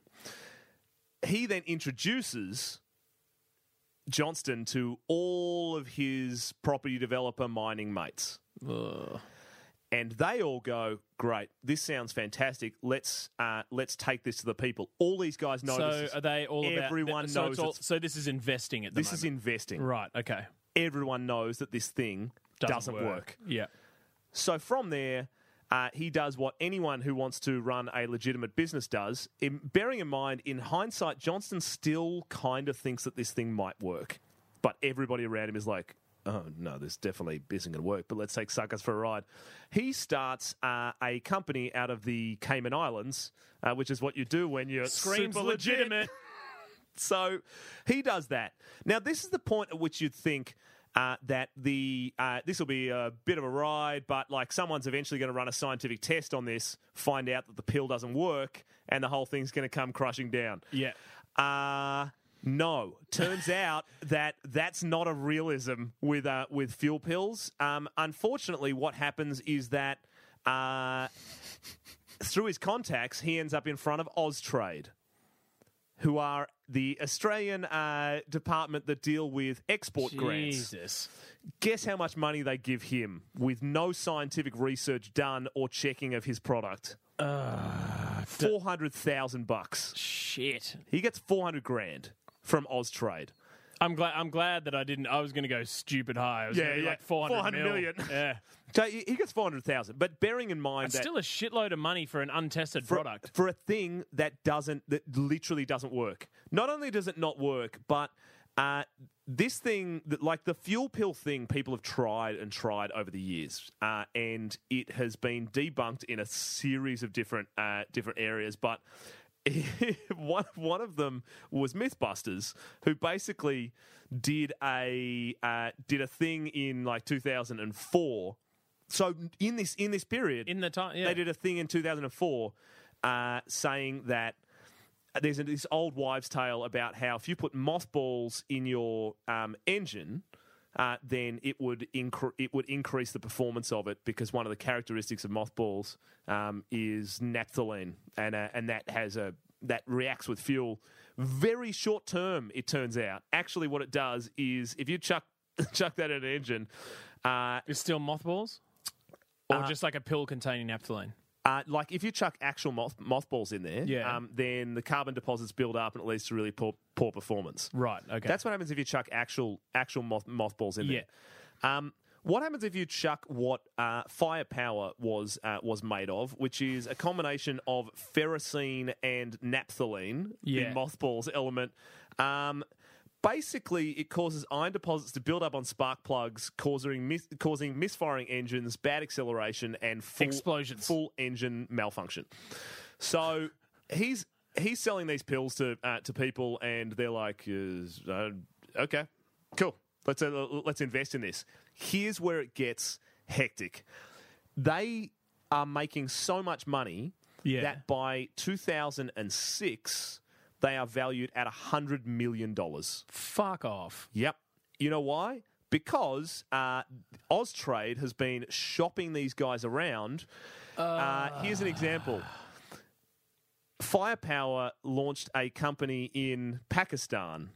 he then introduces Johnston to all of his property developer mining mates. And they all go, "Great! This sounds fantastic. Let's uh, let's take this to the people." All these guys know So this. is- are they all about? everyone so knows all, so this is investing at the this is investing. right. Okay. Everyone knows that this thing doesn't, work. Yeah. So from there, uh, he does what anyone who wants to run a legitimate business does. In, bearing in mind, in hindsight, Johnston still kind of thinks that this thing might work, but everybody around him is like, "Oh no, this definitely isn't going to work." But let's take suckers for a ride. He starts uh, a company out of the Cayman Islands, uh, which is what you do when you're Screams super legit. legitimate. So he does that. Now, this is the point at which you'd think uh, that the uh, this will be a bit of a ride, but like someone's eventually going to run a scientific test on this, find out that the pill doesn't work, and the whole thing's going to come crushing down. Yeah. Uh no. Turns out that that's not a realism with uh, with fuel pills. Um, unfortunately, what happens is that uh, through his contacts, he ends up in front of Austrade, who are the Australian uh, department that deal with export grants. Jesus. Guess how much money they give him with no scientific research done or checking of his product? Four hundred thousand bucks. Shit. He gets 400 grand from Austrade. I'm glad. I'm glad that I didn't. I was going to go stupid high. I was Yeah, yeah. like 400, 400 mil. million. Yeah. So he gets 400,000. But bearing in mind It's that still a shitload of money for an untested for, product. for a thing that doesn't, that literally doesn't work. Not only does it not work, but uh, this thing, like the fuel pill thing, people have tried and tried over the years, uh, and it has been debunked in a series of different uh, different areas. But one one of them was MythBusters, who basically did a uh, did a thing in like 2004. So in this in this period, In the time, yeah. they did a thing in 2004 uh, saying that there's this old wives' tale about how if you put mothballs in your um, engine, uh, then it would incre- it would increase the performance of it because one of the characteristics of mothballs um, is naphthalene, and uh, and that has a that reacts with fuel. Very short term, it turns out. Actually, what it does is if you chuck chuck that at an engine, uh, It's still mothballs? Or just like a pill containing naphthalene? Uh, like if you chuck actual moth, mothballs in there, Yeah. um, then the carbon deposits build up and it leads to really poor, poor performance. Right, okay. That's what happens if you chuck actual actual moth, mothballs in there. Um, what happens if you chuck what uh, firepower was uh, was made of, which is a combination of ferrocene and naphthalene, Yeah. the mothballs element? Um, basically, it causes iron deposits to build up on spark plugs, causing mis- causing misfiring engines, bad acceleration, and full, Explosions. full engine malfunction. So he's he's selling these pills to uh, to people, and they're like, uh, "Okay, cool. Let's uh, let's invest in this." Here's where it gets hectic. They are making so much money Yeah. that by 2006 they are valued at hundred million dollars. Fuck off. Yep. You know why? Because uh, Austrade has been shopping these guys around. Uh, here's an example. Firepower launched a company in Pakistan,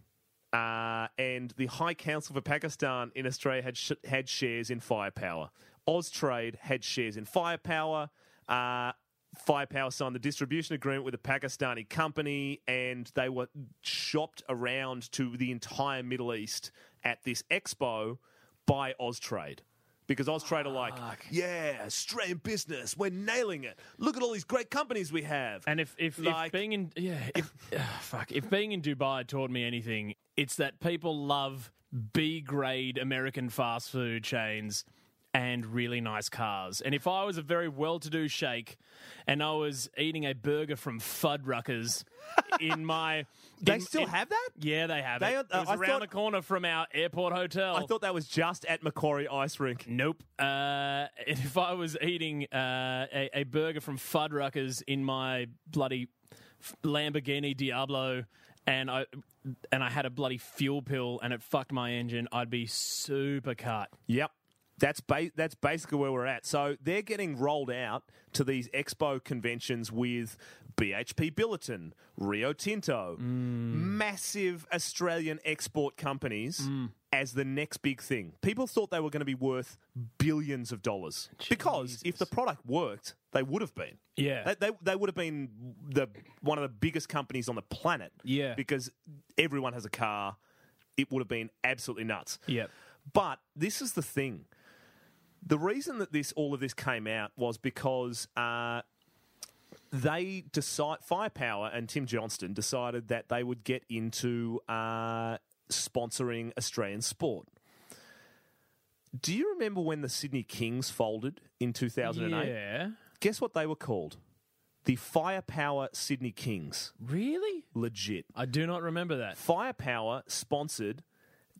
uh, and the High Council for Pakistan in Australia had sh- had shares in Firepower. Austrade had shares in Firepower. Uh, Firepower signed the distribution agreement with a Pakistani company, and they were shopped around to the entire Middle East at this expo by Austrade. Because Austrade are like, yeah, Australian business, we're nailing it. Look at all these great companies we have. And if if, Like- if being in yeah, if, fuck, if being in Dubai taught me anything, it's that people love B grade American fast food chains and really nice cars. And if I was a very well to do sheikh and I was eating a burger from Fuddruckers in my They in- still in- have that? Yeah, they have They it. are- it was I around thought- the corner from our airport hotel. I thought that was just at Macquarie Ice Rink. Nope. Uh, if I was eating uh, a, a burger from Fuddruckers in my bloody Lamborghini Diablo, and I and I had a bloody fuel pill and it fucked my engine, I'd be super cut. Yep. That's ba- that's basically where we're at. So they're getting rolled out to these expo conventions with BHP Billiton, Rio Tinto, mm. massive Australian export companies mm. as the next big thing. People thought they were going to be worth billions of dollars because if the product worked, they would have been. Yeah. They, they, they would have been the one of the biggest companies on the planet. Yeah. Because everyone has a car. It would have been absolutely nuts. Yep. But this is the thing. The reason that this all of this came out was because uh, they decide Firepower and Tim Johnston decided that they would get into uh, sponsoring Australian sport. Do you remember when the Sydney Kings folded in 2008? Yeah. Guess what they were called? The Firepower Sydney Kings. Really? Legit. I do not remember that. Firepower sponsored.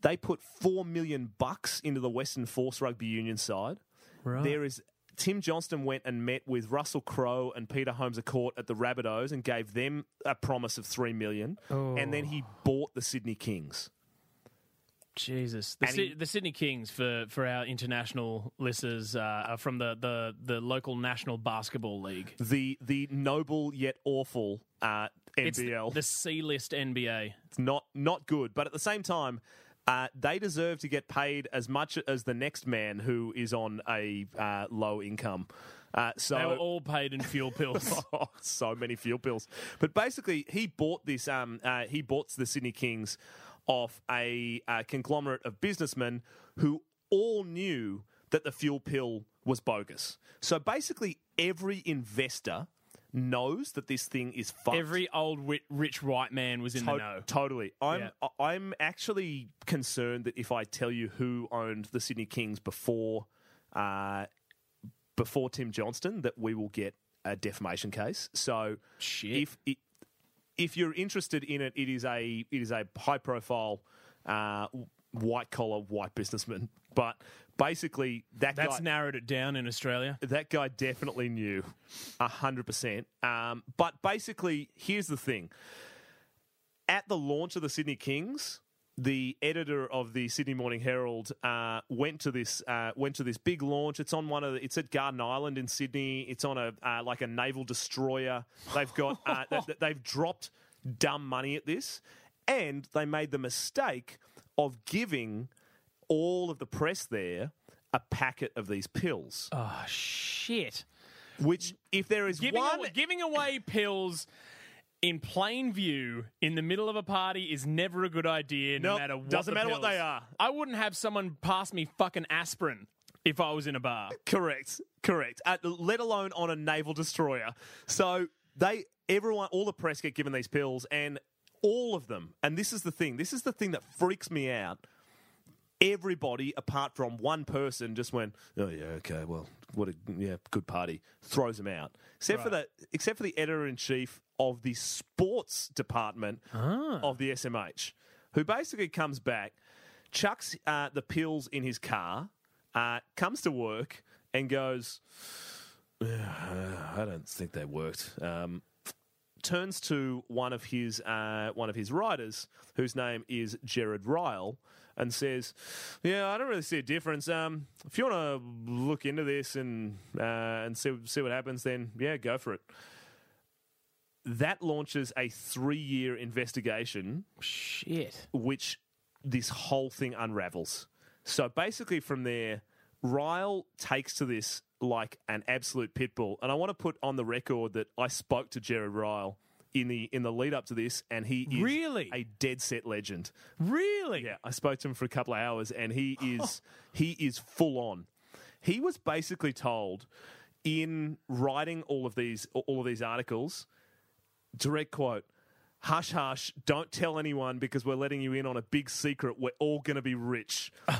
They put four million bucks into the Western Force Rugby Union side. Right. There is Tim Johnston went and met with Russell Crowe and Peter Holmes à Court at the Rabbitohs and gave them a promise of three million, and then he bought the Sydney Kings. Jesus, the, he- the Sydney Kings for, for our international listeners uh, are from the, the, the local National Basketball League. The the noble yet awful uh, It's the, NBL. the C list NBA. It's not not good, but at the same time, uh, they deserve to get paid as much as the next man who is on a uh, low income. Uh, so They were all paid in fuel pills. Oh, so many fuel pills. But basically, he bought this. Um, uh, he bought the Sydney Kings off a uh, conglomerate of businessmen who all knew that the fuel pill was bogus. So basically, every investor knows that this thing is fucked. Every old wi- rich white man was in the know. Totally. I'm Yeah. I'm actually concerned that if I tell you who owned the Sydney Kings before uh, before Tim Johnston, that we will get a defamation case. So Shit. if it, if you're interested in it, it is a it is a high profile uh, white collar white businessman. But basically, that That's guy, narrowed it down in Australia. that guy definitely knew, hundred percent. Um, but basically, here's the thing: at the launch of the Sydney Kings, the editor of the Sydney Morning Herald uh, went to this uh, went to this big launch. It's on one of the, it's at Garden Island in Sydney. It's on a uh, like a naval destroyer. They've got uh, they, they've dropped dumb money at this, and they made the mistake of giving all of the press there a packet of these pills. Oh shit! Which, if there is Giving one, away, giving away pills in plain view in the middle of a party is never a good idea. No Nope, matter what. doesn't matter what they are. I wouldn't have someone pass me fucking aspirin if I was in a bar. Correct, correct. Uh, let alone on a naval destroyer. So they, everyone, all the press get given these pills, and all of them. And this is the thing. This is the thing that freaks me out. Everybody, apart from one person, just went, "Oh yeah, okay, well, what a yeah, good party." Throws them out, except for the except for the editor in chief of the sports department of the SMH, who basically comes back, chucks uh, the pills in his car, uh, comes to work, and goes, "I don't think they worked." Um, turns to one of his uh, one of his writers, whose name is Gerard Ryle, and says, "Yeah, I don't really see a difference. Um, if you want to look into this and uh, and see see what happens, then yeah, go for it." That launches a three year investigation Shit. which this whole thing unravels. So basically, from there, Ryle takes to this like an absolute pit bull, and I want to put on the record that I spoke to Gerard Ryle in the in the lead up to this, and he is Really? a dead set legend. Really? Yeah, I spoke to him for a couple of hours, and he is he is full on. He was basically told in writing all of these all of these articles, direct quote. Hush, hush, don't tell anyone because we're letting you in on a big secret. We're all going to be rich.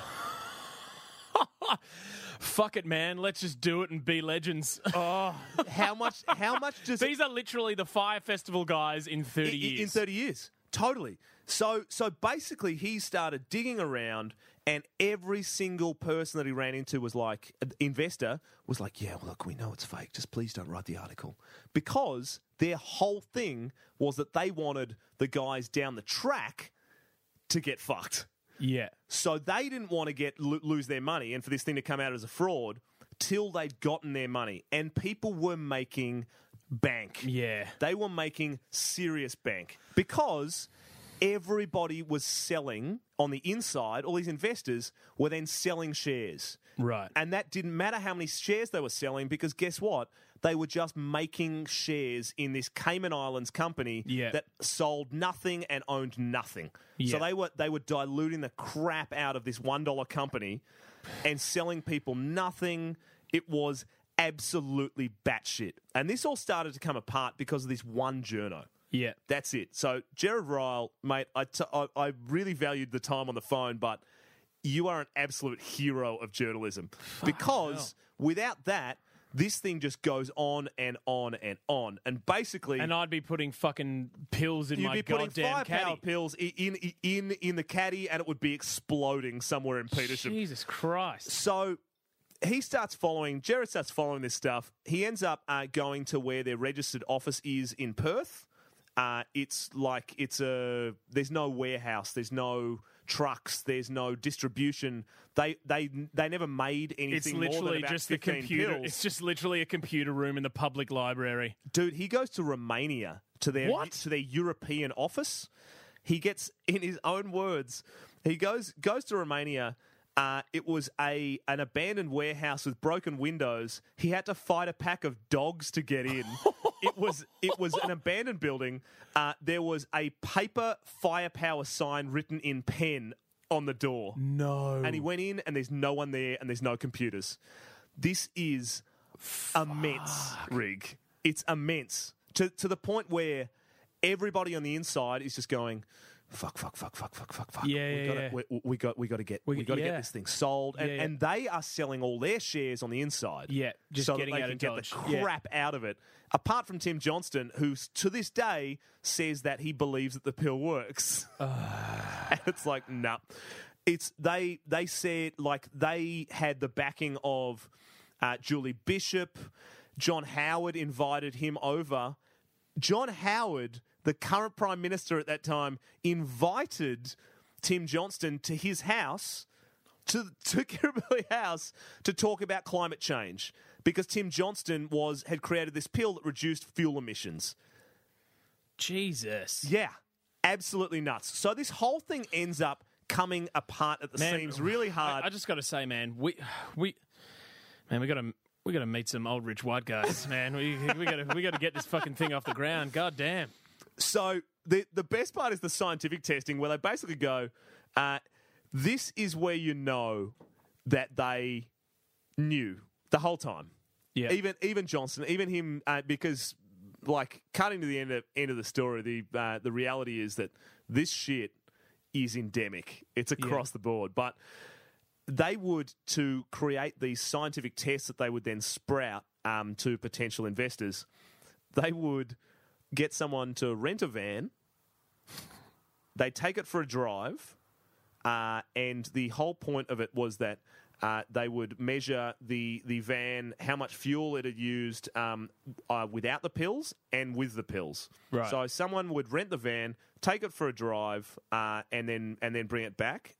Fuck it, man. Let's just do it and be legends. Oh, how much, how much does These are literally the Fire Festival guys in 30 I- I- years. In 30 years. Totally. So so basically he started digging around and every single person that he ran into was like an investor was like, "Yeah, well, look, we know it's fake. Just please don't write the article." Because their whole thing was that they wanted the guys down the track to get fucked. Yeah. So they didn't want to get lose their money and for this thing to come out as a fraud till they'd gotten their money and people were making bank. Yeah. They were making serious bank because everybody was selling on the inside, all these investors were then selling shares. Right. And that didn't matter how many shares they were selling because guess what? They were just making shares in this Cayman Islands company Yeah. that sold nothing and owned nothing. So they were they were diluting the crap out of this one dollar company and selling people nothing. It was absolutely batshit. And this all started to come apart because of this one journo. Yeah. That's it. So, Gerard Ryle, mate, I, t- I, I really valued the time on the phone, but you are an absolute hero of journalism because without that, this thing just goes on and on and on. And basically, And I'd be putting fucking pills in you'd my be putting goddamn firepower caddy. pills i- in, in in in the caddy, and it would be exploding somewhere in Petersham. Jesus Christ. So he starts following, Jared starts following this stuff. He ends up uh, going to where their registered office is in Perth. Uh, it's like, it's a, there's no warehouse, there's no trucks, there's no distribution. They, they, they never made anything It's more than literally just the computer. pills. It's just literally a computer room in the public library. Dude, he goes to Romania to their What? to their European office. He gets, in his own words, he goes goes to Romania. Uh, it was a an abandoned warehouse with broken windows. He had to fight a pack of dogs to get in. it was it was an abandoned building. Uh, there was a paper firepower sign written in pen on the door. No. And he went in, and there's no one there, and there's no computers. This is immense, Rig. It's immense to to the point where everybody on the inside is just going, "Fuck, fuck, fuck, fuck, fuck, fuck, fuck." Yeah, we yeah, gotta, yeah. We, we got, we got to get, we, We- got to yeah. get this thing sold, and, Yeah, yeah. and they are selling all their shares on the inside. Yeah, just so getting that they out can get Dodge. the Yeah. crap out of it. Apart from Tim Johnston, who to this day says that he believes that the pill works. and it's like, nah. It's they they said like they had the backing of uh, Julie Bishop. John Howard invited him over. John Howard, the current prime minister at that time, invited Tim Johnston to his house, to to Kirribilli House, to talk about climate change because Tim Johnston was had created this pill that reduced fuel emissions. Jesus. Yeah, absolutely nuts. So this whole thing ends up coming apart at the Man, seams really I, hard. I just got to say, man, we we man, we got to we got to meet some old rich white guys, man. We we got to we got to get this fucking thing off the ground. God damn. So the the best part is the scientific testing, where they basically go, uh, "This is where you know that they knew the whole time." Yeah. Even even Johnson, even him, uh, because like cutting to the end of end of the story, the uh, the reality is that this shit is endemic. It's across the board, but they would to create these scientific tests that they would then sprout um, to potential investors. They would get someone to rent a van. They take it for a drive, uh, and the whole point of it was that uh, they would measure the the van how much fuel it had used um, uh, without the pills and with the pills. Right. So someone would rent the van, take it for a drive, uh, and then and then bring it back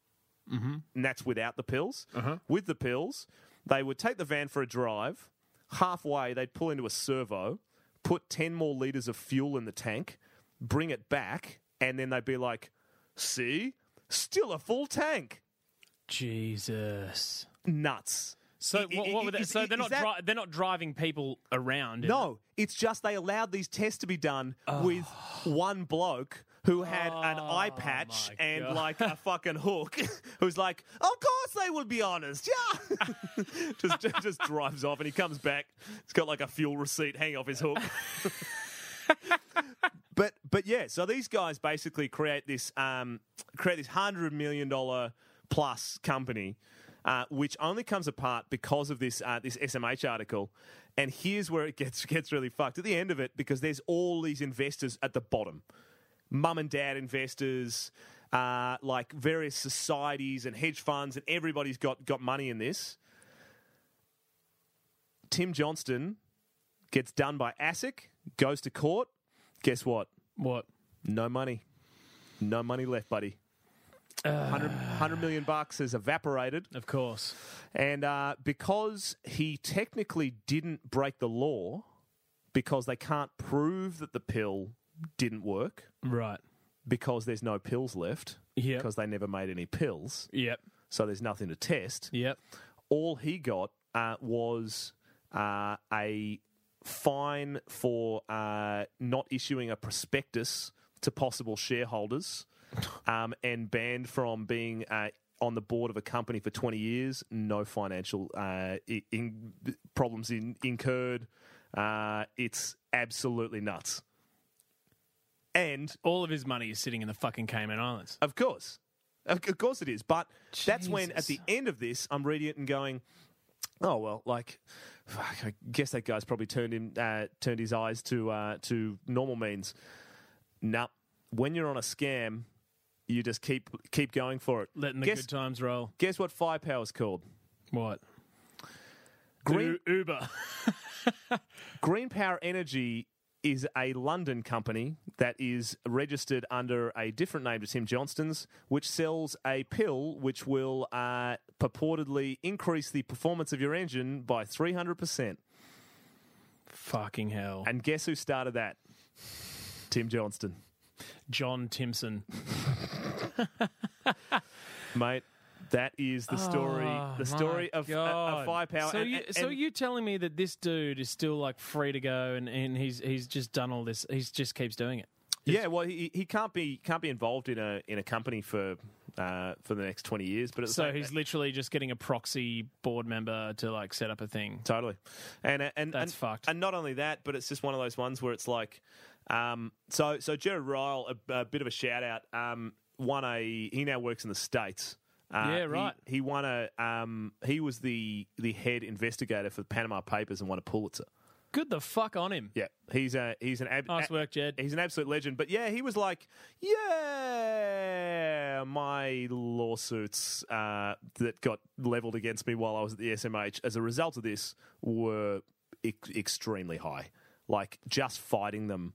and that's without the pills. With the pills, they would take the van for a drive. Halfway, they'd pull into a servo, put 10 more litres of fuel in the tank, bring it back, and then they'd be like, see, still a full tank. Jesus. Nuts. So what, what they, is, so they're not that- dri- they're not driving people around. is it? No, it's just they allowed these tests to be done with one bloke who had an eye patch my and God. like a fucking hook, who's like, "Of course they would be honest, yeah." just, just just drives off and he comes back. He's got like a fuel receipt hanging off his hook. but but yeah, so these guys basically create this um, create this hundred million dollar plus company, uh, which only comes apart because of this uh, this SMH article. And here's where it gets gets really fucked at the end of it because there's all these investors at the bottom, mum and dad investors, uh, like various societies and hedge funds, and everybody's got got money in this. Tim Johnston gets done by ASIC, goes to court. Guess what? What? No money. No money left, buddy. 100, 100 million bucks has evaporated. Of course. And uh, because he technically didn't break the law, because they can't prove that the pill didn't work, Right. because there's no pills left, Yep. because they never made any pills, Yep. so there's nothing to test. Yep. all he got uh, was uh, a fine for uh, not issuing a prospectus to possible shareholders um, and banned from being uh, on the board of a company for 20 years. No financial uh, in, problems in, incurred. Uh, it's absolutely nuts. And All of his money is sitting in the fucking Cayman Islands. of course. Of of course it is. But that's when, at Jesus. the end of this, I'm reading it and going, oh, well, like, fuck, I guess that guy's probably turned him, uh, turned his eyes to, uh, to normal means. Nah, when you're on a scam, you just keep keep going for it. Letting the guess, good times roll. guess what firepower's called? What? Green, U- Uber. Green Power Energy is a London company that is registered under a different name to Tim Johnston's, which sells a pill which will uh, purportedly increase the performance of your engine by 300%. Fucking hell. And guess who started that? Tim Johnston. John Timson. Mate, that is the story. Oh, the story of, of firepower. So And- you, and- so you telling me that this dude is still like free to go and, and he's he's just done all this. He just keeps doing it. Yeah, well, he, he can't be can't be involved in a in a company for uh, for the next twenty years. But So he's literally just getting a proxy board member to like set up a thing. Totally, and uh, and That's and, fucked. And not only that, but it's just one of those ones where it's like, um, so so Gerard Ryle, a, a bit of a shout out, um, won a. He now works in the states. Uh, Yeah, right. He, won a. Um, he was the the head investigator for the Panama Papers and won a Pulitzer. Good the fuck on him. Yeah, he's a he's an ab- Nice work, Jed. He's an absolute legend. But yeah, he was like, yeah, my lawsuits uh, that got leveled against me while I was at the SMH as a result of this were ex- extremely high. Like just fighting them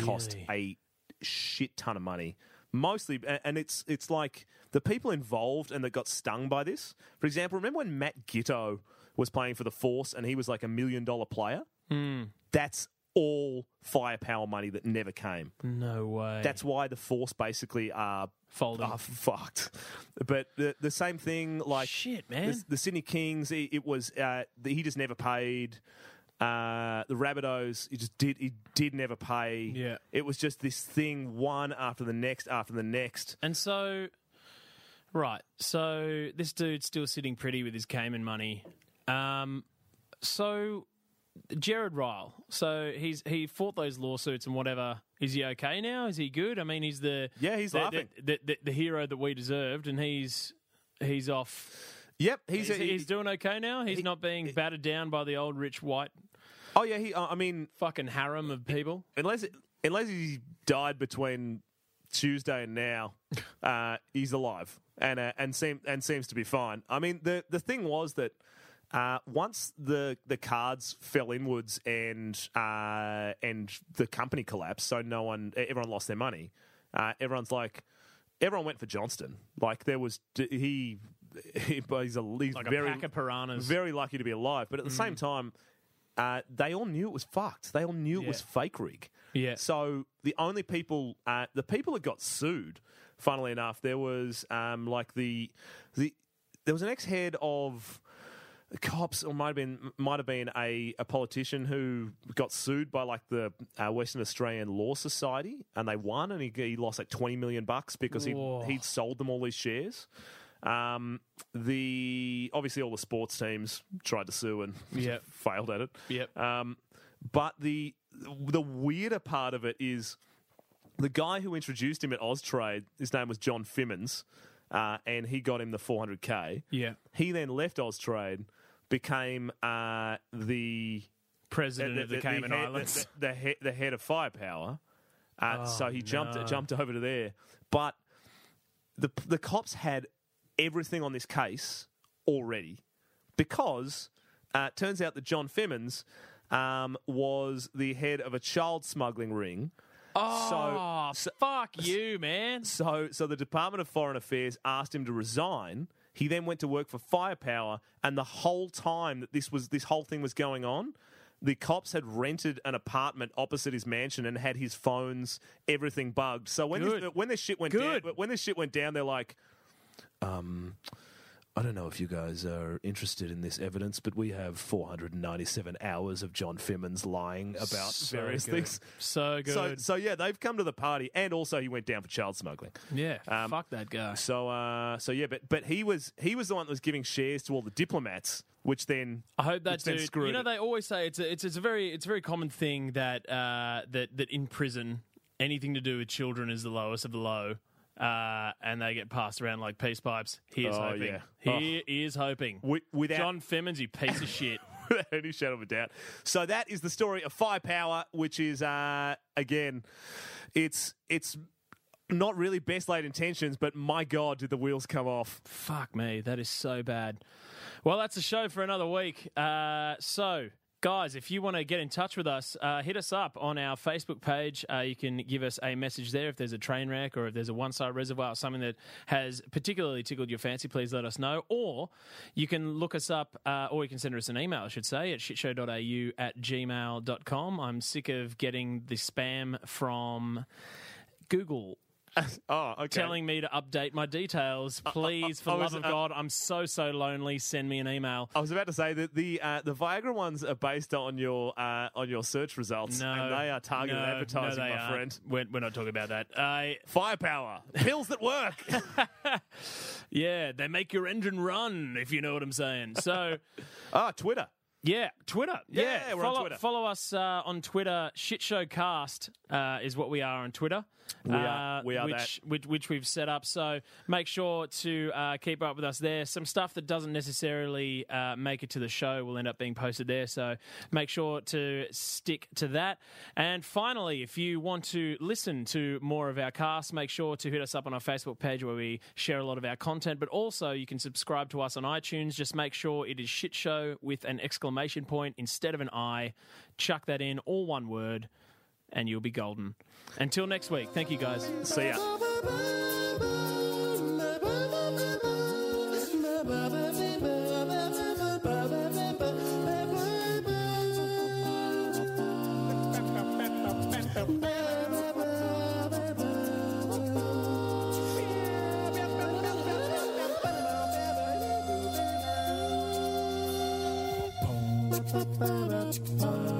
cost a shit ton of money mostly, and it's it's like the people involved and that got stung by this. For example, remember when Matt Giteau was playing for the Force and he was like a million dollar player? That's all firepower money that never came. No way. That's why the Force basically are Folding. are fucked. But the the same thing, like Shit, man. the, the Sydney Kings, it, it was uh, he just never paid. Uh, the Rabbitohs, he just did he did never pay. Yeah. it was just this thing, one after the next after the next. And so, right. So this dude's still sitting pretty with his Cayman money. Um, so Gerard Ryle. So he's he fought those lawsuits and whatever. Is he okay now? Is he good? I mean, he's the Yeah, he's the, laughing. the, the, the hero that we deserved, and he's he's off. Yep, he's He's, a, he's doing okay now. He's he- not being battered down by the old rich white oh yeah, he. Uh, I mean, fucking harem of people. unless unless he died between Tuesday and now, uh, he's alive and uh, and seem and seems to be fine. I mean, the the thing was that. Uh, once the the cards fell inwards and uh, and the company collapsed, so no one, everyone lost their money. Uh, everyone's like, everyone went for Johnston. Like there was he, he he's a he's Like very a pack of piranhas. very lucky to be alive. But at the same time, uh, they all knew it was fucked. They all knew it was fake rig. Yeah. So the only people, uh, the people that got sued, funnily enough, there was um, like the the there was an ex head of cops, or might have been might have been a, a politician who got sued by like the uh, Western Australian Law Society, and they won, and he, he lost like twenty million bucks because he Whoa. he'd sold them all these shares. Um, the obviously all the sports teams tried to sue and Yep. failed at it. Yep. Um, but the the weirder part of it is the guy who introduced him at Austrade. His name was John Fimmons, uh, and he got him the 400k. Yeah. He then left Austrade, became uh, the President of the, Cayman head, Islands. the, the, head, the head of firepower. Uh, Oh, so he jumped jumped over to there, but the the cops had everything on this case already because uh, it turns out that John Fimmons um, was the head of a child smuggling ring. oh, so- fuck you, man. So, so the Department of Foreign Affairs asked him to resign. He then went to work for Firepower, and the whole time that this was this whole thing was going on, the cops had rented an apartment opposite his mansion and had his phones, everything bugged. So when this, when this shit went Good. down, when this shit went down, they're like, um. I don't know if you guys are interested in this evidence, but we have 497 hours of John Fimmons lying about So various good. things. So good. So, so yeah, they've come to the party, and also he went down for child smuggling. yeah. um, fuck that guy. So, uh, so yeah, but but he was he was the one that was giving shares to all the diplomats, which then I hope that dude. screwed You know, it. they always say it's a, it's it's a very it's a very common thing that uh, that that in prison anything to do with children is the lowest of the low. Uh, and they get passed around like peace pipes. Here's Oh, hoping. yeah. He is hoping. wi- without John Fimmons, you piece of shit. without any shadow of a doubt. So that is the story of Firepower, which is uh, again, it's it's not really best laid intentions, but my god, did the wheels come off? Fuck me, that is so bad. Well, that's a show for another week. Uh, so, guys, if you want to get in touch with us, uh, hit us up on our Facebook page. Uh, you can give us a message there if there's a train wreck or if there's a one side reservoir or something that has particularly tickled your fancy. Please let us know. Or you can look us up, uh, or you can send us an email, I should say, at shitshow.au at gmail.com. I'm sick of getting the spam from Google Oh, okay. telling me to update my details. Please, for the love of uh, God, I'm so so lonely. Send me an email. I was about to say that the uh, the Viagra ones are based on your uh, on your search results, No, and they are targeted no, advertising, no, my aren't. friend. We're, we're not talking about that. Uh, Firepower, pills that work. yeah, they make your engine run, if you know what I'm saying. So, ah, Twitter. yeah, Twitter. Yeah, Yeah, we're on follow, Twitter. Follow us uh, on Twitter. Shit Shitshowcast uh, is what we are on Twitter. We are- uh, we are which, which, which we've set up. So make sure to uh, keep up with us there. Some stuff that doesn't necessarily uh, make it to the show will end up being posted there. So make sure to stick to that. And finally, if you want to listen to more of our cast, make sure to hit us up on our Facebook page where we share a lot of our content. But also, you can subscribe to us on iTunes. Just make sure it is shit show with an exclamation point instead of an I. Chuck that in, all one word, and you'll be golden. Until next week, thank you guys. See ya. Ba-ba-ba-ba